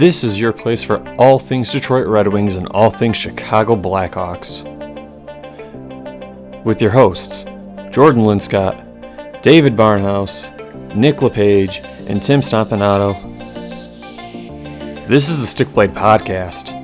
This is your place for all things Detroit Red Wings and all things Chicago Blackhawks. With your hosts, Jordan Linscott, David Barnhouse, Nick LePage, and Tim Stompanato. This is the Stick Blade Podcast.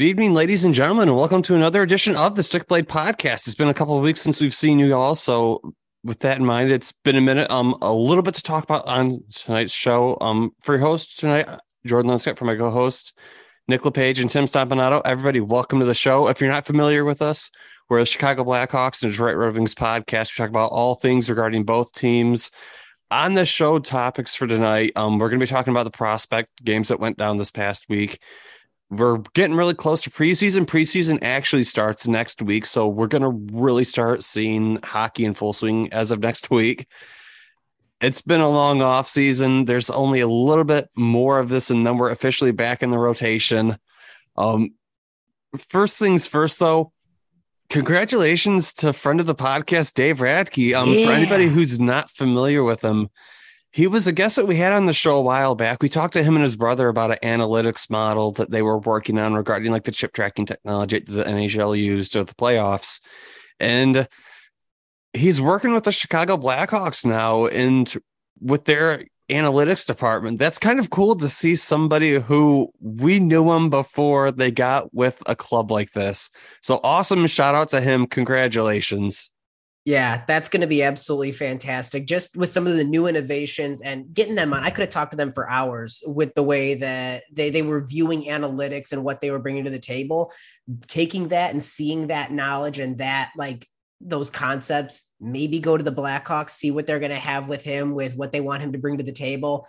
Good evening, ladies and gentlemen, and welcome to another edition of the Stick Blade Podcast. It's been a couple of weeks since we've seen you all, so with that in mind, it's been a minute. Um, a little bit to talk about on tonight's show. Um, for your host tonight, Jordan Linscott, for my co-host Nick LePage and Tim Stompanato. Everybody, welcome to the show. If you're not familiar with us, we're the Chicago Blackhawks and Detroit Red Wings podcast. We talk about all things regarding both teams. On the show topics for tonight, um, we're going to be talking about the prospect games that went down this past week we're getting really close to preseason. Preseason actually starts next week. So we're going to really start seeing hockey in full swing as of next week. It's been a long off season. There's only a little bit more of this, and then we're officially back in the rotation. Um, first things first, though, congratulations to friend of the podcast, Dave Radke. Um, yeah. For anybody who's not familiar with him, he was a guest that we had on the show a while back. We talked to him and his brother about an analytics model that they were working on regarding like the chip tracking technology that the NHL used at the playoffs. And he's working with the Chicago Blackhawks now and with their analytics department. That's kind of cool to see somebody who we knew him before they got with a club like this. So awesome. Shout out to him. Congratulations. Yeah, that's going to be absolutely fantastic. Just with some of the new innovations and getting them on, I could have talked to them for hours with the way that they they were viewing analytics and what they were bringing to the table. Taking that and seeing that knowledge and that like those concepts, maybe go to the Blackhawks, see what they're going to have with him, with what they want him to bring to the table.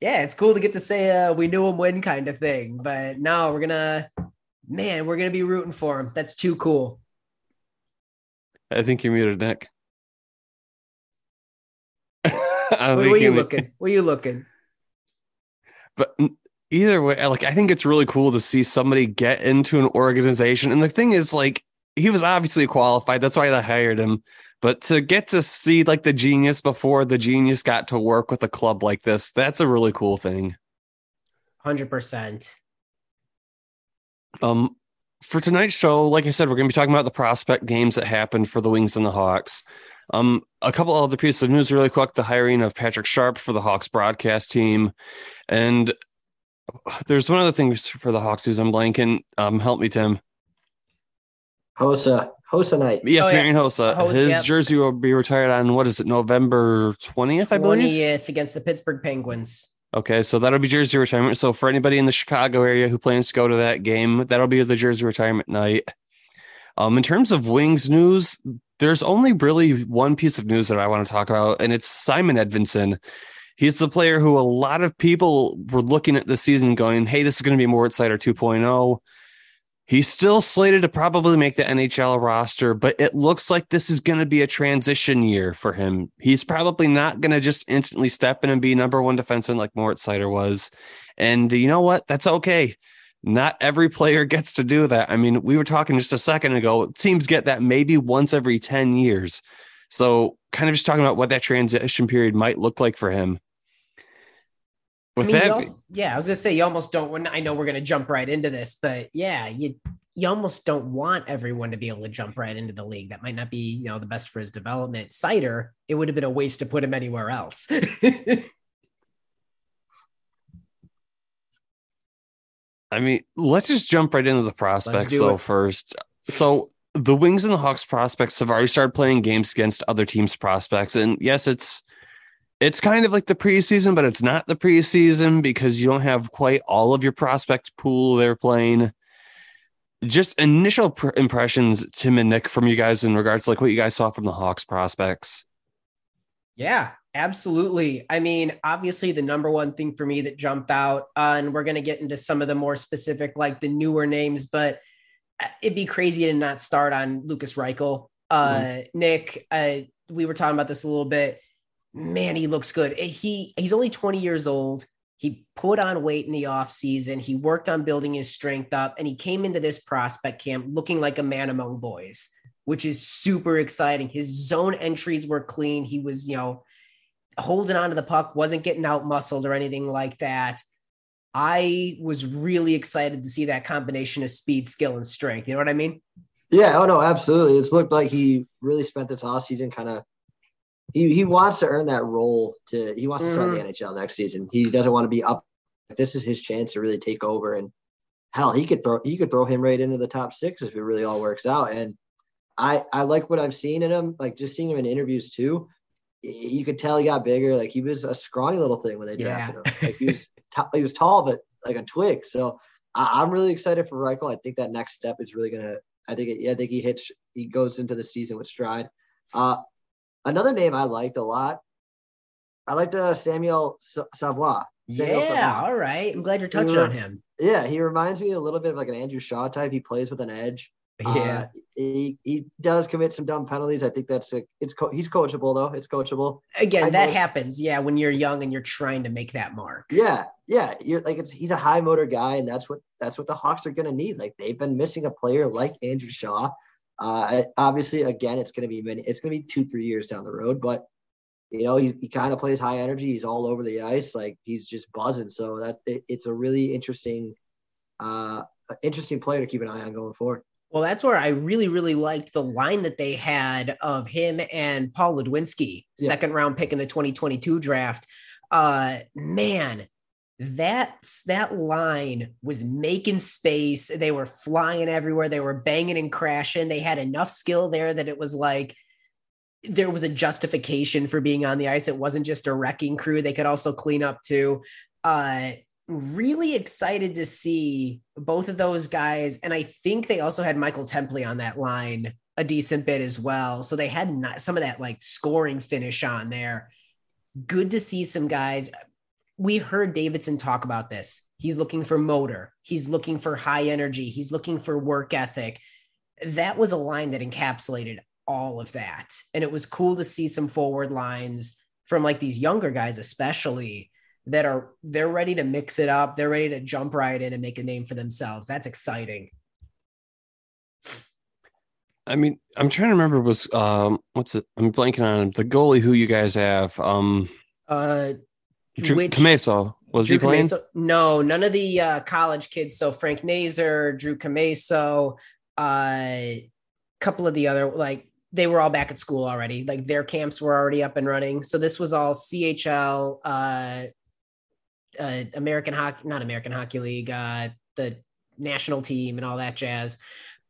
Yeah, it's cool to get to say uh, we knew him when kind of thing. But no, we're gonna, man, we're gonna be rooting for him. That's too cool. I think you're muted, Nick. Where were you looking? Where are you looking? But either way, like I think it's really cool to see somebody get into an organization. And the thing is, like, he was obviously qualified. That's why they hired him. But to get to see like the genius before the genius got to work with a club like this, that's a really cool thing. Hundred percent. Um, for tonight's show, like I said, we're going to be talking about the prospect games that happened for the Wings and the Hawks. Um, a couple other pieces of news, really quick: the hiring of Patrick Sharp for the Hawks broadcast team, and there's one other thing for the Hawks who's I'm blanking. Um, help me, Tim. Hossa, Hossa night. Yes, oh, yeah. Marian Hossa. Hossa His yep. jersey will be retired on what is it, November twentieth? I believe twentieth against the Pittsburgh Penguins. Okay, so that'll be jersey retirement. So for anybody in the Chicago area who plans to go to that game, that'll be the jersey retirement night. Um, in terms of Wings news, there's only really one piece of news that I want to talk about, and it's Simon Edvinsson. He's the player who a lot of people were looking at the season going, hey, this is going to be Moritz Seider 2.0. He's still slated to probably make the NHL roster, but it looks like this is going to be a transition year for him. He's probably not going to just instantly step in and be number one defenseman like Moritz Seider was. And you know what? That's okay. Not every player gets to do that. I mean, we were talking just a second ago. Teams get that maybe once every 10 years. So, kind of just talking about what that transition period might look like for him. With I mean, that, also, yeah, I was gonna say you almost don't. When I know we're gonna jump right into this, but yeah, you you almost don't want everyone to be able to jump right into the league. That might not be you know the best for his development. Seider, it would have been a waste to put him anywhere else. I mean, let's just jump right into the prospects so first. So the Wings and the Hawks prospects have already started playing games against other teams' prospects, and yes, it's it's kind of like the preseason, but it's not the preseason because you don't have quite all of your prospect pool they're playing. Just initial pr- impressions, Tim and Nick, from you guys in regards to like what you guys saw from the Hawks prospects. Yeah, absolutely. I mean, obviously, the number one thing for me that jumped out, uh, and we're going to get into some of the more specific, like the newer names, but uh, it'd be crazy to not start on Lukas Reichel. Uh, mm-hmm. Nick, uh, we were talking about this a little bit man, he looks good. Eh, he he's only 20 years old. He put on weight in the offseason. He worked on building his strength up, and he came into this prospect camp looking like a man among boys, which is super exciting. His zone entries were clean. He was, you know, holding on to the puck, wasn't getting out muscled or anything like that. I was really excited to see that combination of speed, skill, and strength. You know what I mean? Yeah. Oh no, absolutely. It's looked like he really spent this off season kind of. He he wants to earn that role. To he wants to start mm-hmm. the NHL next season. He doesn't want to be up. This is his chance to really take over. And hell, he could throw he could throw him right into the top six if it really all works out. And I I like what I've seen in him. Like just seeing him in interviews too. You could tell he got bigger. Like he was a scrawny little thing when they drafted yeah. him. Like he was t- he was tall, but like a twig. So I, am really excited for Reichel. I think that next step is really gonna. I think it, yeah, I think he hits. He goes into the season with stride. Uh, another name I liked a lot. I liked uh, Samuel Savoie. Samuel yeah, Savoie. all right. I'm glad you're touching on him. Yeah, he reminds me a little bit of like an Andrew Shaw type. He plays with an edge. Yeah, uh, he he does commit some dumb penalties. I think that's a, it's co- he's coachable though. It's coachable. Again, that happens. Yeah, when you're young and you're trying to make that mark. Yeah, yeah. You're like it's he's a high motor guy, and that's what that's what the Hawks are going to need. Like they've been missing a player like Andrew Shaw. Uh, obviously, again, it's going to be many. It's going to be two three years down the road, but you know he, he kind of plays high energy. He's all over the ice, like he's just buzzing. So that it, it's a really interesting, uh, interesting player to keep an eye on going forward. Well, that's where I really, really liked the line that they had of him and Paul Ludwinski, yeah. second round pick in the 2022 draft. Uh, man, that's that line was making space. They were flying everywhere. They were banging and crashing. They had enough skill there that it was like there was a justification for being on the ice. It wasn't just a wrecking crew. They could also clean up too. Uh, really excited to see both of those guys. And I think they also had Michael Teply on that line a decent bit as well. So they had not, some of that like scoring finish on there. Good to see some guys. We heard Davidson talk about this. He's looking for motor, he's looking for high energy, he's looking for work ethic. That was a line that encapsulated all of that. And it was cool to see some forward lines from like these younger guys, especially that are they're ready to mix it up. They're ready to jump right in and make a name for themselves. That's exciting. I mean, I'm trying to remember was um what's it? I'm blanking on the goalie who you guys have. Um uh Drew Commesso. Was Drew he playing? No, none of the uh, college kids. So Frank Nazar, Drew Commesso, a uh, couple of the other like they were all back at school already. Like their camps were already up and running. So this was all CHL uh uh, American hockey, not American Hockey League, uh, the national team and all that jazz.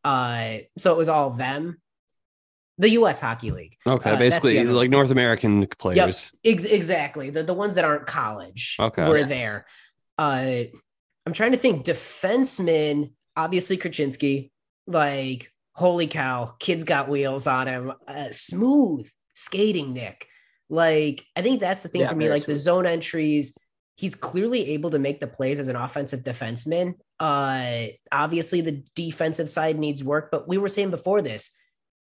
Uh, so it was all them. The U.S. Hockey League. Okay, uh, basically like North American players. Yep, ex- exactly. The the ones that aren't college. Okay, were there. Uh, I'm trying to think. Defensemen, obviously Korchinski. Like, holy cow, kids got wheels on him. Uh, smooth skating, Nick. Like, I think that's the thing yeah, for me. Like smooth. the zone entries he's clearly able to make the plays as an offensive defenseman. Uh, obviously, the defensive side needs work, but we were saying before this,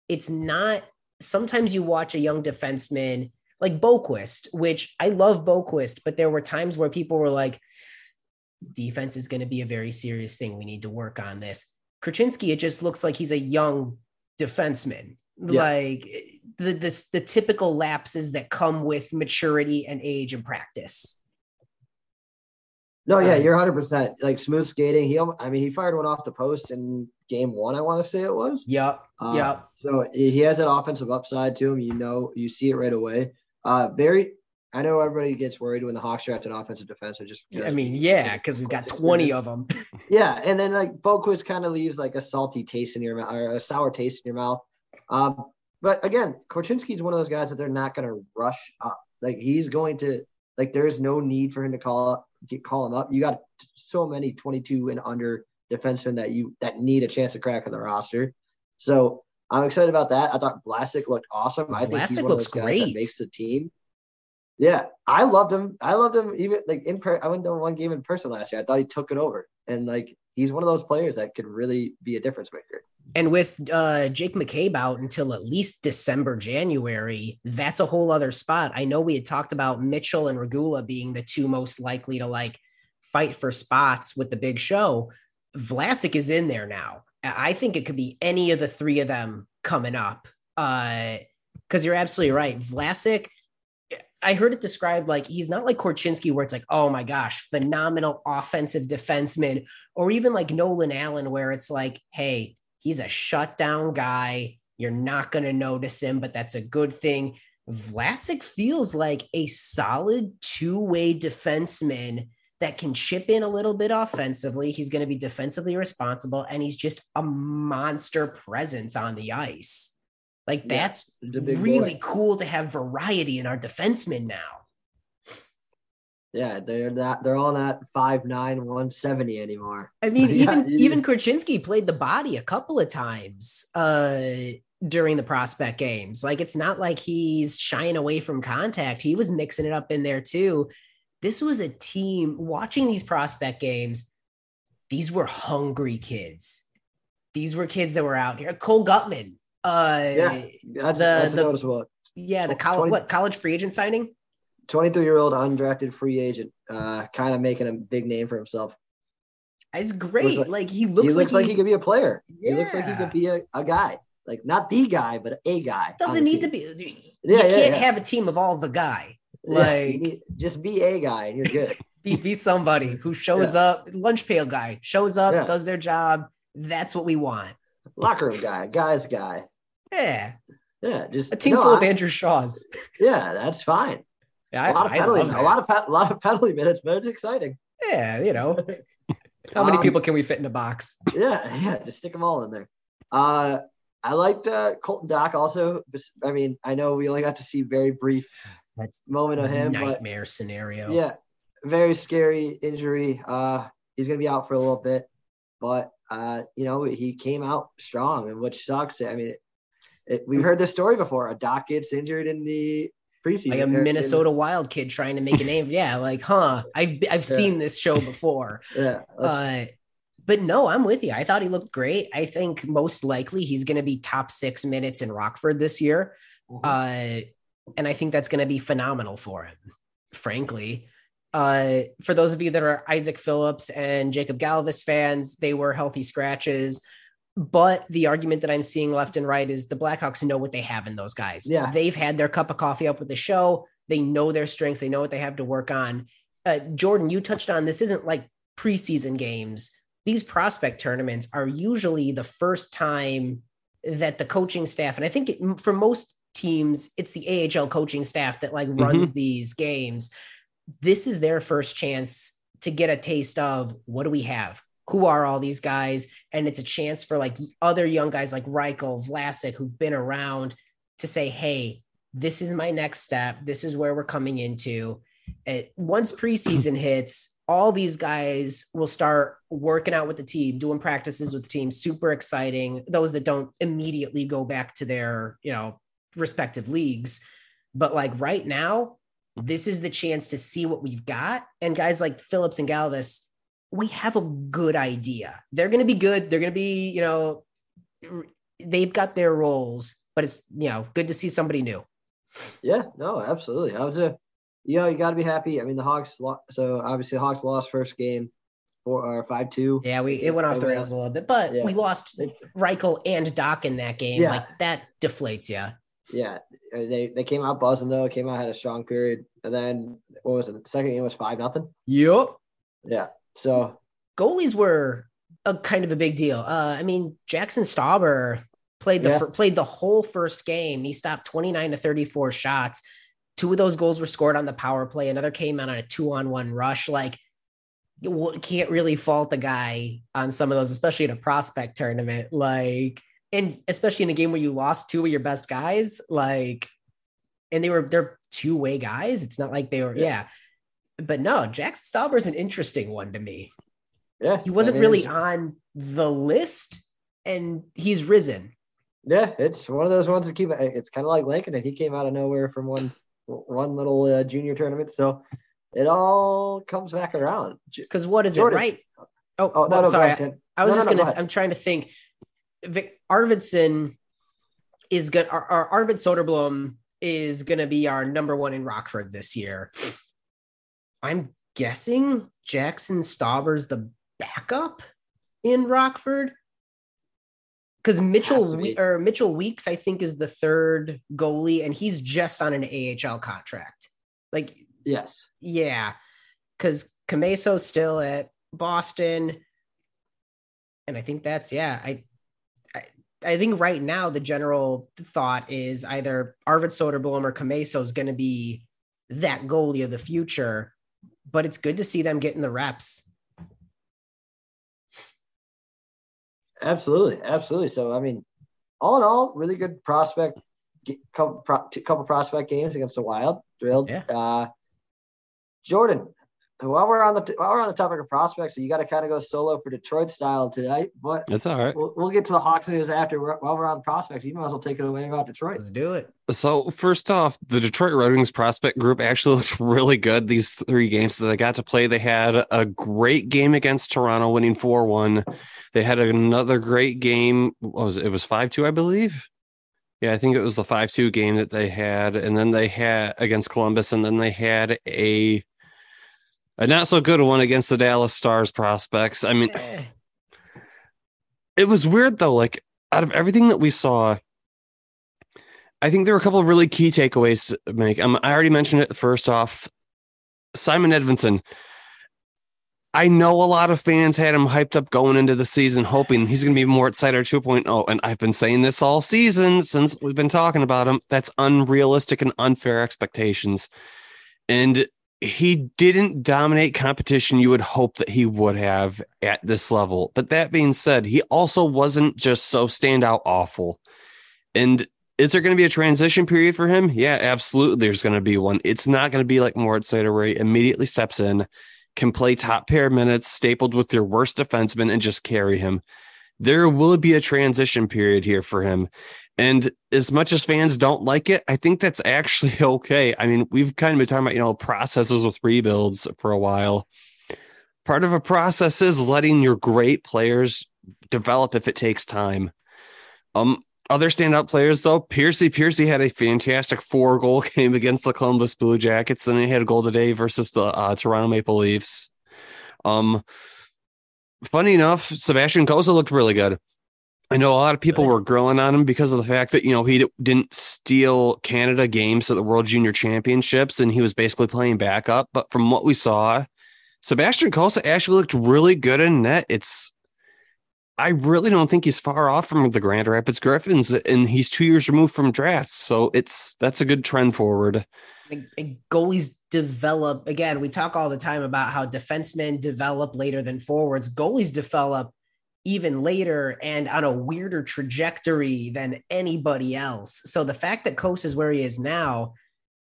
it's not. Sometimes you watch a young defenseman like Boqvist, which I love Boqvist, but there were times where people were like, defense is going to be a very serious thing. We need to work on this. Korchinski, it just looks like he's a young defenseman. Yeah. Like the, the the typical lapses that come with maturity and age and practice. No, yeah, you're 100 percent like smooth skating. He, I mean, he fired one off the post in game one. I want to say it was. Yep. Uh, yep. So he has that offensive upside to him. You know, you see it right away. Uh, very. I know everybody gets worried when the Hawks draft an offensive defenseman. Just I mean, yeah, because we've got 20 of them. yeah, and then like Boqvist kind of leaves like a salty taste in your mouth or a sour taste in your mouth. Um, but again, Korchinski is one of those guys that they're not going to rush up. Like he's going to like. There's no need for him to call get, call him up. You got so many 22 and under defensemen that you that need a chance to crack on the roster. So I'm excited about that. I thought Vlasic looked awesome. I think he's one of those guys great. that makes the team. Yeah, I loved him. I loved him even like in per. I went to one game in person last year. I thought he took it over, and like he's one of those players that could really be a difference maker. And with uh, Jake McCabe out until at least December, January, that's a whole other spot. I know we had talked about Mitchell and Regula being the two most likely to like fight for spots with the big show. Vlasic is in there now. I think it could be any of the three of them coming up. Uh, because you're absolutely right. Vlasic, I heard it described like he's not like Korchinski, where it's like, oh my gosh, phenomenal offensive defenseman, or even like Nolan Allan, where it's like, hey, he's a shutdown guy. You're not going to notice him, but that's a good thing. Vlasic feels like a solid two way defenseman that can chip in a little bit offensively. He's going to be defensively responsible and he's just a monster presence on the ice. Like that's really boy. cool to have variety in our defensemen now. Yeah, they're not they're all not 5'9, 170 anymore. I mean, even yeah. even Korchinski played the body a couple of times uh during the prospect games. Like it's not like he's shying away from contact. He was mixing it up in there too. This was a team watching these prospect games. These were hungry kids. These were kids that were out here. Cole Guttman. Uh, yeah, that's, the, that's the, noticeable. Yeah, the college what college free agent signing? 23 year old undrafted free agent, uh, kind of making a big name for himself. It's great. Like, like, he looks, he looks like, he, he could be a player. Yeah. He looks like he could be a, a guy like not the guy, but a guy. Doesn't need team. to be. You yeah, You can't yeah, yeah. have a team of all the guy. Like need, just be a guy and you're good. be be somebody who shows up, lunch pail guy shows up, does their job. That's what we want. Locker room guy, guy's guy. Yeah. Yeah, just a team no, full I, of Andrew Shaws. Yeah, that's fine. Yeah, a lot of penalty, a lot of a lot of penalty minutes, but it's exciting. Yeah, you know, how many um, people can we fit in a box? Yeah, yeah, just stick them all in there. Uh, I liked uh, Colton Dach also. I mean, I know we only got to see very brief That's moment of him, nightmare but, scenario. Yeah, very scary injury. Uh, he's gonna be out for a little bit, but uh, you know he came out strong, and which sucks. I mean, it, we've heard this story before. A Dach gets injured in the preseason, like a Minnesota in, Wild kid trying to make a name. yeah, like, huh? I've I've yeah. seen this show before. yeah. Uh, but no, I'm with you. I thought he looked great. I think most likely he's going to be top six minutes in Rockford this year. Mm-hmm. Uh, and I think that's going to be phenomenal for him, frankly. Uh, for those of you that are Isaac Phillips and Jacob Galvas fans, they were healthy scratches. But the argument that I'm seeing left and right is the Blackhawks know what they have in those guys. Yeah. They've had their cup of coffee up with the show. They know their strengths. They know what they have to work on. Uh, Jordan, you touched on this isn't like preseason games these prospect tournaments are usually the first time that the coaching staff, and I think it, for most teams, it's the AHL coaching staff that like runs mm-hmm. these games. This is their first chance to get a taste of what do we have? Who are all these guys? And it's a chance for like other young guys like Reichel, Vlasic, who've been around to say, hey, this is my next step. This is where we're coming into. It, once preseason hits, all these guys will start working out with the team, doing practices with the team. Super exciting. Those that don't immediately go back to their, you know, respective leagues. But like right now, this is the chance to see what we've got. And guys like Phillips and Galvas, we have a good idea. They're going to be good. They're going to be, you know, they've got their roles, but it's, you know, good to see somebody new. Yeah, no, absolutely. I was a, you know, you got to be happy. I mean, the Hawks. So obviously, the Hawks lost first game, four or five two. Yeah, we it went off the rails a little bit, but yeah. we lost Reichel and Dach in that game. Yeah. Like that deflates yeah. Yeah, they they came out buzzing though. Came out had a strong period, and then what was it? The second game was five nothing. Yep. Yeah. So goalies were a kind of a big deal. Uh, I mean, Jackson Stauber played the yeah. played the whole first game. He stopped twenty nine to thirty four shots Two of those goals were scored on the power play. Another came out on a two on one rush. Like, you can't really fault the guy on some of those, especially in a prospect tournament. Like, and especially in a game where you lost two of your best guys, like, and they were they're two way guys. It's not like they were, yeah. yeah. But no, Jack Stauber is an interesting one to me. Yeah, he wasn't really on the list, and he's risen. Yeah, it's one of those ones to keep. It's kind of like Lincoln, and he came out of nowhere from one one little uh, junior tournament. So it all comes back around. Because what is Jordan. it, right? Oh, oh no, no, sorry. I, I, was no, just no, gonna. Go I'm trying to think. Vic, Arvidsson is good. Our, our Arvid Soderblom is going to be our number one in Rockford this year. I'm guessing Jackson Stauber's the backup in Rockford. Because Mitchell be. or Mitchell Weeks, I think, is the third goalie, and he's just on an AHL contract. Like, Yes. yeah, because Commesso's still at Boston, and I think that's yeah. I, I I think right now the general thought is either Arvid Soderblom or Cameso is going to be that goalie of the future. But it's good to see them getting the reps. Absolutely, absolutely. So I mean, all in all, really good prospect. Couple, couple prospect games against the Wild. Thrilled. Yeah. Uh, Jordan, while we're on the while we're on the topic of prospects, you got to kind of go solo for Detroit style tonight. But That's all right. we'll, we'll get to the Hawks news after. We're, while we're on prospects, you might as well take it away about Detroit. Let's do it. So first off, the Detroit Red Wings prospect group actually looks really good. These three games that they got to play, they had a great game against Toronto, winning four one. They had another great game. What was it? It was five two, I believe. Yeah, I think it was the five two game that they had, and then they had against Columbus, and then they had a a not so good one against the Dallas Stars prospects. I mean, it was weird though. Like out of everything that we saw, I think there were a couple of really key takeaways to make. Um, I already mentioned it first off. Simon Edvinsson. I know a lot of fans had him hyped up going into the season, hoping he's going to be Moritz Seider 2.0. And I've been saying this all season since we've been talking about him. That's unrealistic and unfair expectations. And he didn't dominate competition you would hope that he would have at this level. But that being said, he also wasn't just so standout awful. And is there going to be a transition period for him? Yeah, absolutely. There's going to be one. It's not going to be like Moritz Seider where he immediately steps in, can play top pair minutes, stapled with your worst defenseman, and just carry him. There will be a transition period here for him. And as much as fans don't like it, I think that's actually okay. I mean, we've kind of been talking about, you know, processes with rebuilds for a while. Part of a process is letting your great players develop if it takes time. Um, other standout players though, Piercy Piercy had a fantastic four goal game against the Columbus Blue Jackets, and he had a goal today versus the uh, Toronto Maple Leafs. Um, funny enough, Sebastian Cossa looked really good. I know a lot of people were grilling on him because of the fact that you know he didn't steal Canada games at the World Junior Championships, and he was basically playing backup. But from what we saw, Sebastian Cossa actually looked really good in net. It's I really don't think he's far off from the Grand Rapids Griffins, and he's two years removed from drafts. So it's that's a good trend forward. and goalies develop again. We talk all the time about how defensemen develop later than forwards. Goalies develop even later and on a weirder trajectory than anybody else. So the fact that Cossa is where he is now,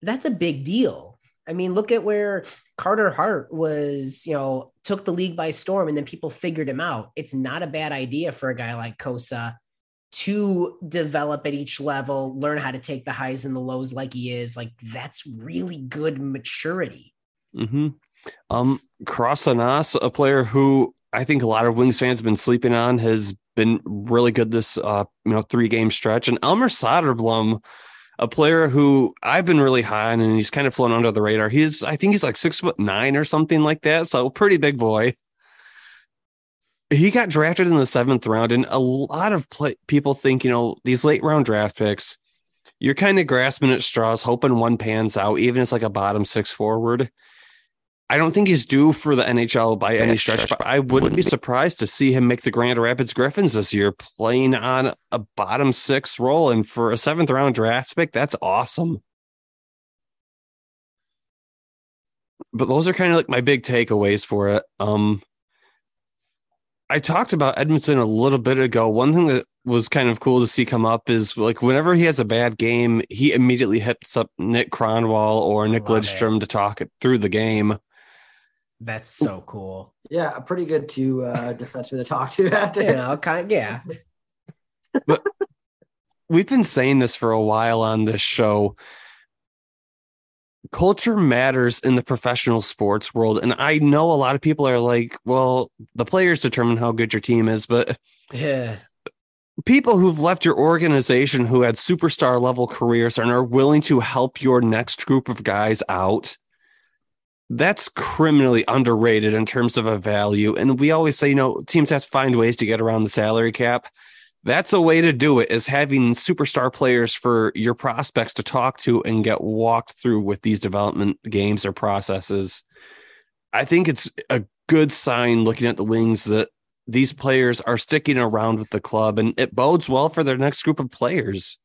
that's a big deal. I mean, look at where Carter Hart was, you know, took the league by storm and then people figured him out. It's not a bad idea for a guy like Cossa to develop at each level, learn how to take the highs and the lows like he is. Like that's really good maturity. Mm-hmm. Um, Krassanas, a player who I think a lot of Wings fans have been sleeping on, has been really good this uh you know three game stretch. And Elmer Soderblom, a player who I've been really high on, and he's kind of flown under the radar. He's I think he's like six foot nine or something like that, so pretty big boy. He got drafted in the seventh round, and a lot of play- people think you know these late round draft picks. You're kind of grasping at straws, hoping one pans out, even as like a bottom six forward. I don't think he's due for the NHL by any stretch, but I wouldn't be surprised to see him make the Grand Rapids Griffins this year, playing on a bottom six role. And for a seventh round draft pick, that's awesome. But those are kind of like my big takeaways for it. Um, I talked about Edmonton a little bit ago. One thing that was kind of cool to see come up is like whenever he has a bad game, he immediately hits up Nick Kronwall or Nick Love it. Lidstrom to talk through the game. That's so cool. Yeah, pretty good to uh, defenseman to talk to after. You know, kind of, yeah. but we've been saying this for a while on this show. Culture matters in the professional sports world. And I know a lot of people are like, well, the players determine how good your team is, but Yeah. people who've left your organization who had superstar level careers and are willing to help your next group of guys out that's criminally underrated in terms of a value. And we always say, you know, teams have to find ways to get around the salary cap. That's a way to do it is having superstar players for your prospects to talk to and get walked through with these development games or processes. I think it's a good sign looking at the wings that these players are sticking around with the club and it bodes well for their next group of players.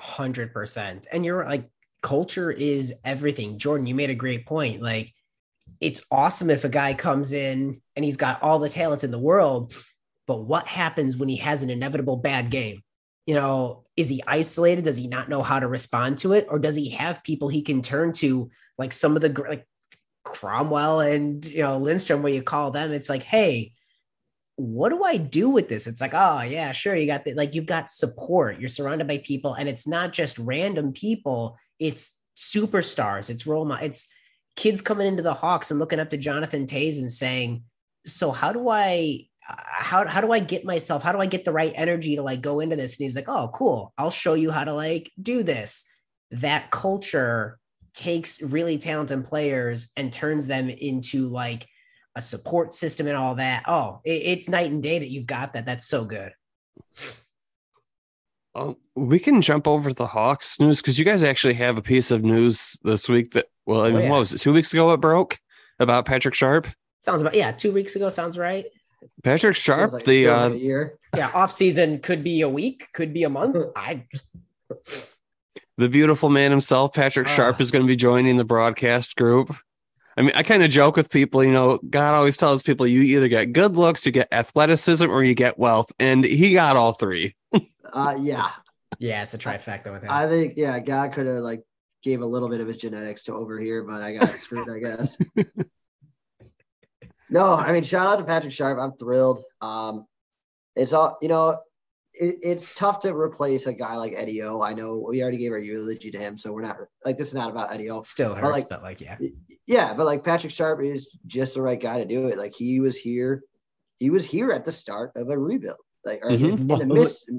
100%. And you're like, culture is everything. Jordan, you made a great point. Like, it's awesome if a guy comes in and he's got all the talents in the world, but what happens when he has an inevitable bad game? You know, is he isolated? Does he not know how to respond to it? Or does he have people he can turn to, like some of the like Kronwall and you know Lindstrom, where you call them? It's like, hey, what do I do with this? It's like, oh yeah, sure. You got the like you've got support. You're surrounded by people, and it's not just random people. It's superstars. It's role model. It's kids coming into the Hawks and looking up to Jonathan Toews and saying, "So how do I how how do I get myself? How do I get the right energy to like go into this?" And he's like, "Oh, cool. I'll show you how to like do this." That culture takes really talented players and turns them into like a support system and all that. Oh, it, it's night and day that you've got that. That's so good. Oh, we can jump over the Hawks news because you guys actually have a piece of news this week that, well, I mean, oh, yeah. what was it? Two weeks ago it broke about Patrick Sharp. Sounds about, yeah, two weeks ago sounds right. Patrick Sharp, like, the uh, year. Yeah, off season could be a week, could be a month. I the beautiful man himself, Patrick Sharp, uh, is going to be joining the broadcast group. I mean, I kind of joke with people, you know, God always tells people you either get good looks, you get athleticism, or you get wealth. And he got all three. uh, yeah. Yeah, it's a trifecta with him. I think, yeah, God could have like gave a little bit of his genetics to over here, but I got screwed, I guess. no, I mean, shout out to Patrick Sharp. I'm thrilled. Um, it's all, you know, it, it's tough to replace a guy like Eddie O. I know we already gave our eulogy to him, so we're not like this is not about Eddie O. Still hurts, but like, but like yeah, yeah, but like Patrick Sharp is just the right guy to do it. Like he was here, he was here at the start of a rebuild. Like or mm-hmm. in the midst,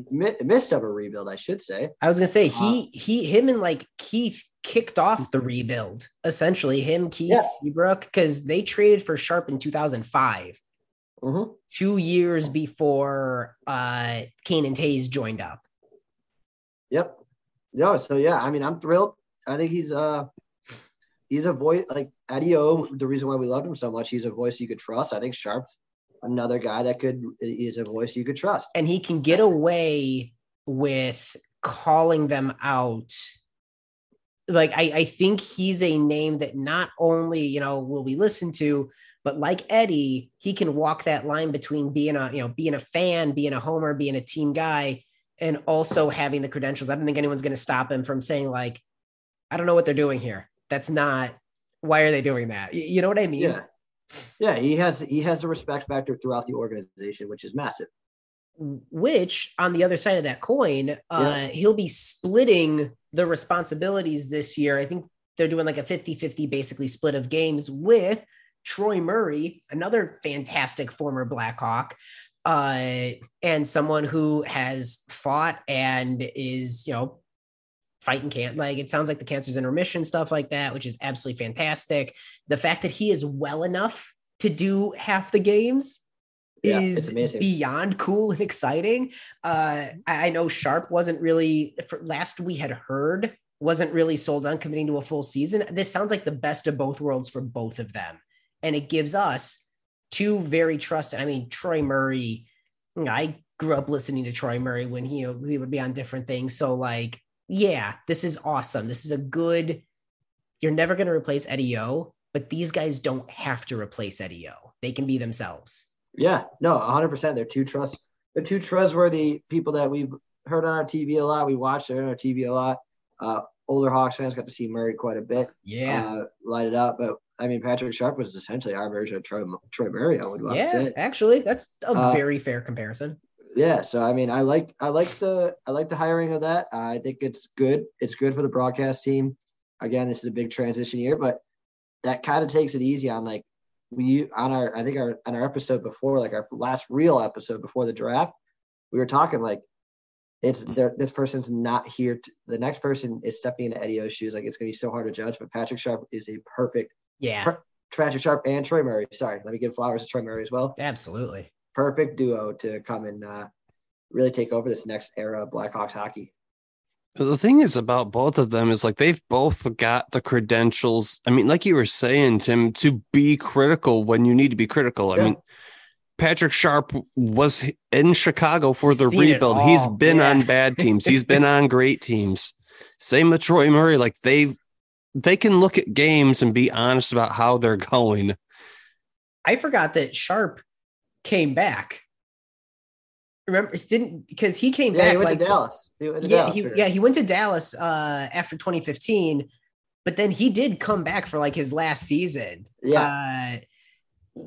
midst of a rebuild, I should say. I was gonna say he uh, he him and like Keith kicked off the rebuild essentially. Him, Keith, yeah. Seabrook, because they traded for Sharp in 2005 mm-hmm. two years before uh, Kane and Toews joined up. Yep. No, so yeah, I mean, I'm thrilled. I think he's uh he's a voice like Eddie O. The reason why we loved him so much, he's a voice you could trust. I think Sharp's another guy that could is a voice you could trust, and he can get away with calling them out. Like I, I think he's a name that not only you know will we listen to, but like Eddie, he can walk that line between being a, you know, being a fan, being a homer, being a team guy, and also having the credentials. I don't think anyone's going to stop him from saying like, I don't know what they're doing here. That's not why are they doing that? You know what I mean? Yeah. Yeah, he has he has a respect factor throughout the organization, which is massive. Which on the other side of that coin, uh, he'll be splitting the responsibilities this year. I think they're doing like a 50-50 basically split of games with Troy Murray, another fantastic former Blackhawk, uh, and someone who has fought and is, you know, fighting can't like it sounds like the cancer's in remission, stuff like that, which is absolutely fantastic. The fact that he is well enough to do half the games yeah, is beyond cool and exciting. Uh, I, I know Sharp wasn't really for, last we had heard wasn't really sold on committing to a full season. This sounds like the best of both worlds for both of them and it gives us two very trusted. I mean, Troy Murray. You know, I grew up listening to Troy Murray when he he would be on different things. So like, yeah, this is awesome. This is a good. You're never going to replace Eddie O, but these guys don't have to replace Eddie O. They can be themselves. Yeah, no, 100. percent They're two trust. They're two trustworthy people that we've heard on our TV a lot. We watched them on our TV a lot. Uh, older Hawks fans got to see Murray quite a bit. Yeah, uh, light it up. But I mean, Patrick Sharp was essentially our version of Troy, Troy Murray. I would yeah, say. actually, that's a uh, very fair comparison. Yeah, so I mean, I like I like the I like the hiring of that. I think it's good. It's good for the broadcast team. Again, this is a big transition year, but that kind of takes it easy on like we on our I think our on our episode before, like our last real episode before the draft, we were talking like it's mm-hmm. there. This person's not here. To, the next person is stepping into Eddie O's shoes. Like it's gonna be so hard to judge. But Patrick Sharp is a perfect Yeah, Patrick Sharp and Troy Murray. Sorry, let me give flowers to Troy Murray as well. absolutely. Perfect duo to come and uh, really take over this next era of Blackhawks hockey. The thing is about both of them is like they've both got the credentials. I mean, like you were saying, Tim, to be critical when you need to be critical. I Yeah. mean, Patrick Sharp was in Chicago for the Seen rebuild. He's been yeah. on bad teams. He's been on great teams. Same with Troy Murray. Like they've they can look at games and be honest about how they're going. I forgot that Sharp came back. Remember, he didn't because he came Yeah, back he went like to Dallas. He went to yeah, Dallas he yeah he went to Dallas uh, after 2015, but then he did come back for like his last season. yeah. Uh,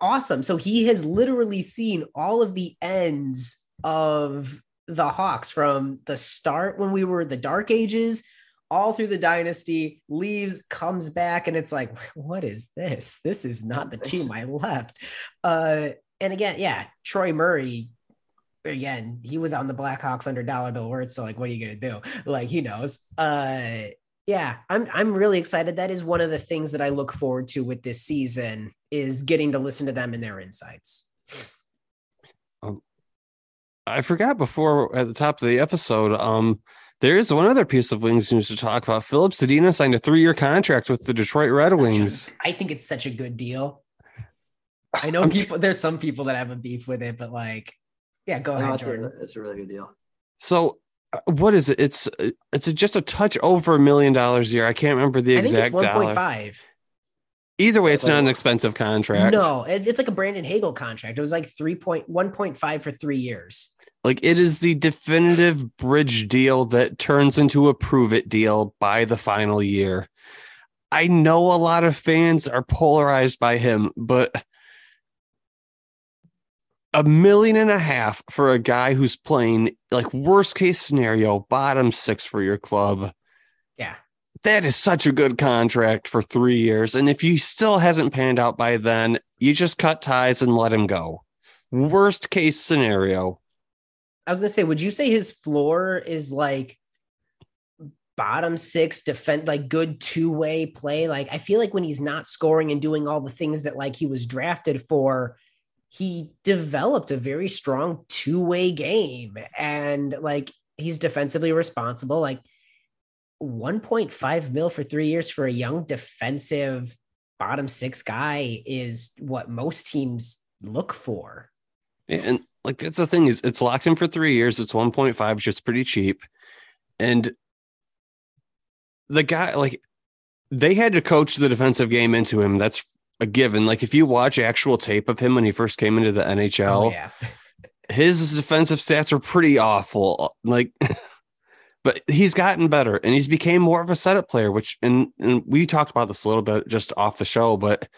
awesome. So he has literally seen all of the ends of the Hawks from the start when we were the Dark Ages all through the dynasty, leaves, comes back, and it's like, what is this? This is not the team I left. Uh, and again, yeah, Troy Murray. Again, he was on the Blackhawks under dollar bill Wirtz. So, like, what are you gonna do? Like, he knows. Uh, yeah, I'm I'm really excited. That is one of the things that I look forward to with this season is getting to listen to them and their insights. I forgot before at the top of the episode. Um, there is one other piece of Wings news to talk about. Filip Zadina signed a three-year contract with the Detroit Red Such Wings. I think it's such a good deal. I know I'm- people. There's some people that have a beef with it, but like, yeah, go No, ahead, it's, a, Jordan. it's a really good deal. So, uh, what is it? It's uh, it's a, just a touch over a million dollars a year. I can't remember the I think it's exact dollar. 1.5. Either way, it's It's like not an expensive contract. No, it's like a Brandon Hagel contract. It was like 3.1.5 for three years. Like it is the definitive bridge deal that turns into a prove it deal by the final year. I know a lot of fans are polarized by him, but a million and a half for a guy who's playing like worst case scenario, bottom six for your club. Yeah. That is such a good contract for three years. And if he still hasn't panned out by then, you just cut ties and let him go. Worst case scenario. I was gonna say, would you say his floor is like bottom six defend like good two-way play? Like I feel like when he's not scoring and doing all the things that like he was drafted for, he developed a very strong two-way game and like he's defensively responsible. Like 1.5 mil for three years for a young defensive bottom six guy is what most teams look for. And like that's the thing is it's locked in for three years. It's 1.5, which is pretty cheap. And the guy, like, they had to coach the defensive game into him. That's a given. Like, if you watch actual tape of him when he first came into the NHL, Oh, yeah. his defensive stats are pretty awful. Like, but he's gotten better and he's became more of a setup player, which, and, and we talked about this a little bit just off the show, but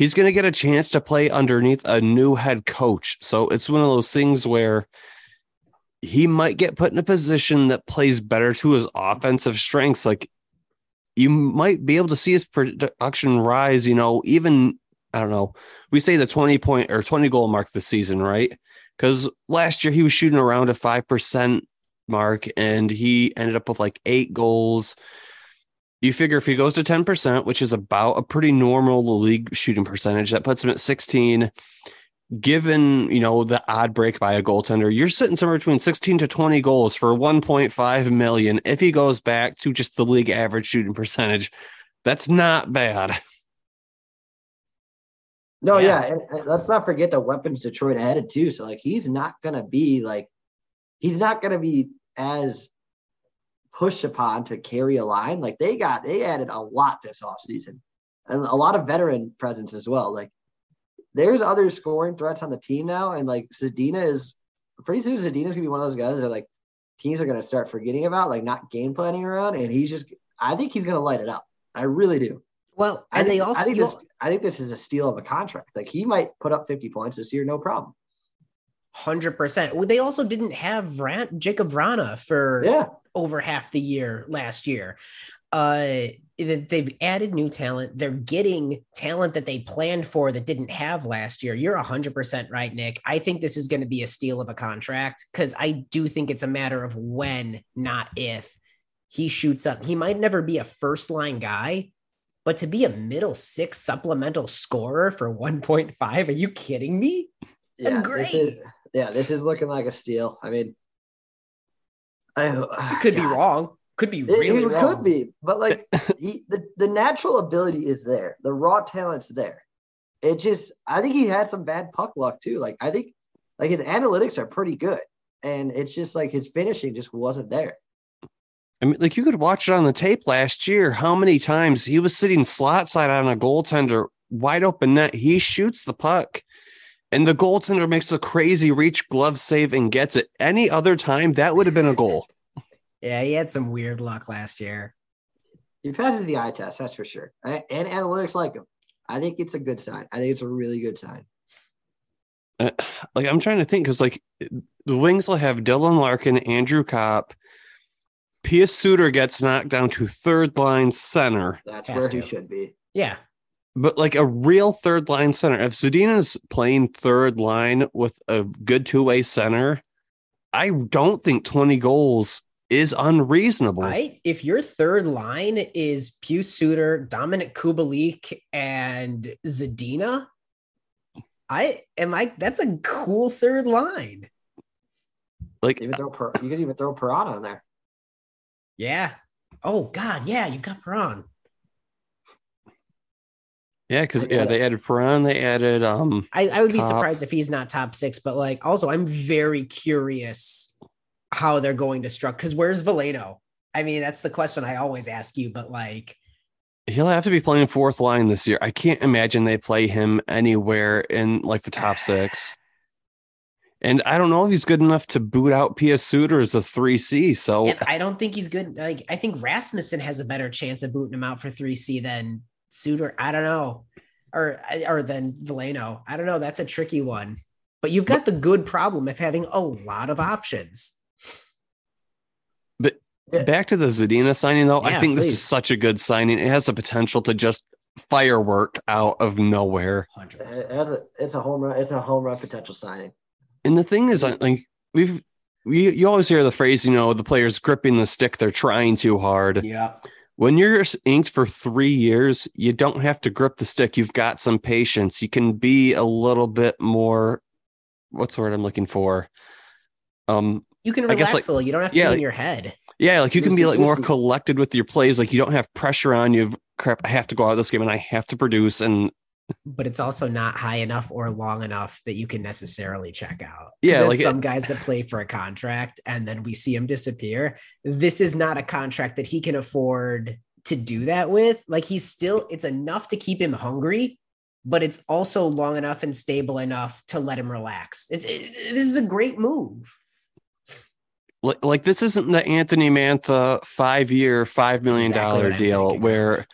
he's going to get a chance to play underneath a new head coach. So it's one of those things where he might get put in a position that plays better to his offensive strengths. Like, you might be able to see his production rise, you know, even, I don't know, we say the 20 point or 20 goal mark this season, right? because last year he was shooting around a 5% mark and he ended up with like eight goals. You figure if he goes to 10%, which is about a pretty normal league shooting percentage, that puts him at 16. Given, you know, the odd break by a goaltender, you're sitting somewhere between 16 to 20 goals for 1.5 million. If he goes back to just the league average shooting percentage, that's not bad. No, Yeah. yeah. and, and let's not forget the weapons Detroit added too. So like he's not gonna be like he's not gonna be as pushed upon to carry a line. Like they got they added a lot this offseason. And a lot of veteran presence as well. Like there's other scoring threats on the team now. And like Zadina is pretty soon Zadina's gonna be one of those guys that like teams are gonna start forgetting about, like not game planning around. And he's just I think he's gonna light it up. I really do. Well, I and think, they also I think this I think this is a steal of a contract. Like he might put up 50 points this year, no problem. Hundred percent. Well, they also didn't have Vran- Jacob Vrana for Yeah. Over half the year last year. Uh, they- they've added new talent. They're getting talent that they planned for that didn't have last year. You're hundred percent right, Nick. I think this is going to be a steal of a contract because I do think it's a matter of when, not if, he shoots up. He might never be a first line guy, But to be a middle six supplemental scorer for 1.5, are you kidding me? That's yeah, great. This is, yeah, this is looking like a steal. I mean, I It ah, could be wrong. Could be It, really it wrong. could be, but like he, the the natural ability is there. The raw talent's there. It just, I think he had some bad puck luck too. Like I think, like his analytics are pretty good, and it's just like his finishing just wasn't there. I mean, like you could watch it on the tape last year. How many times he was sitting slot side on a goaltender, wide open net. He shoots the puck, and the goaltender makes a crazy reach glove save and gets it. Any other time, that would have been a goal. Yeah, he had some weird luck last year. He passes the eye test, that's for sure. And analytics like him. I think it's a good sign. I think it's a really good sign. Uh, like I'm trying to think because like the Wings will have Dylan Larkin, Andrew Copp, Pius Suter gets knocked down to third line center, That's Has where he should be. Yeah. But like a real third line center. If Zadina's playing third line with a good two way center, I don't think 20 goals is unreasonable. Right? If your third line is Pius Suter, Dominik Kubalik, and Zadina, I am like that's a cool third line. like Even throw you could even throw Perron in there. Yeah. Oh God, yeah, you've got Perron. Yeah, because yeah, they added Perron, they added um I, I would be Top. surprised if he's not top six, but like also I'm very curious how they're going to struck because where's Veleno? I mean, that's the question I always ask you, but like he'll have to be playing fourth line this year. I can't imagine they play him anywhere in like the top six. And I don't know if he's good enough to boot out Pius Suter as a 3C. So and I don't think he's good. Like I think Rasmussen has a better chance of booting him out for 3C than Suter. I don't know. Or or then Veleno. I don't know. That's a tricky one. But you've got the good problem of having a lot of options. But back to the Zadina signing, though, I Yeah, think this is such a good signing. It has the potential to just firework out of nowhere. It- It's a, it's a home run. It's a home run potential signing. And the thing is, like we've we you always hear the phrase, you know, the players gripping the stick, they're trying too hard. Yeah. When you're inked for three years, you don't have to grip the stick. You've got some patience. You can be a little bit more. What's the word I'm looking for? Um, You can relax like- a little. You don't have to yeah, be in your head. yeah, like you can be like more collected with your plays. Like you don't have pressure on you. Crap, I have to go out of this game and I have to produce. And but it's also not high enough or long enough that you can necessarily check out. Yeah, like it- some guys that play for a contract and then we see him disappear. This is not a contract that he can afford to do that with. Like he's still, it's enough to keep him hungry, but it's also long enough and stable enough to let him relax. It's it, this is a great move. like, like this isn't the Anthony Mantha five year, five million dollar exactly dollar what I'm deal where. of.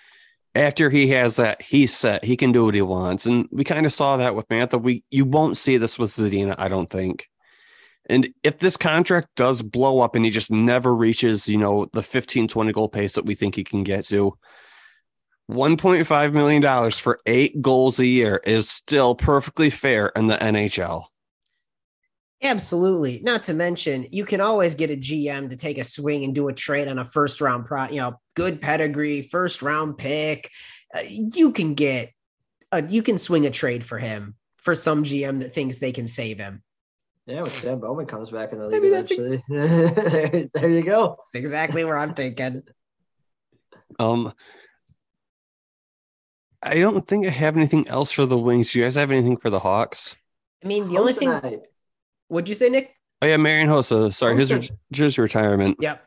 After he has that, he's set. He can do what he wants. And we kind of saw that with Mantha. We you won't see this with Zadina, I don't think. And if this contract does blow up and he just never reaches, you know, the 15, 20 goal pace that we think he can get to, $1.5 million for eight goals a year is still perfectly fair in the NHL. Absolutely. Not to mention, you can always get a GM to take a swing and do a trade on a first round pro, you know, good pedigree, first round pick. Uh, you can get a, you can swing a trade for him for some GM that thinks they can save him. Yeah, when Stan Bowman comes back in the league mean, that's ex- eventually. there you go. That's exactly where I'm thinking. Um, I don't think I have anything else for the Wings. Do you guys have anything for the Hawks? I mean, the only thing, tonight. What'd you say, Nick? Oh yeah, Marian Hossa. Sorry, his Hossa. jersey retirement. Yep.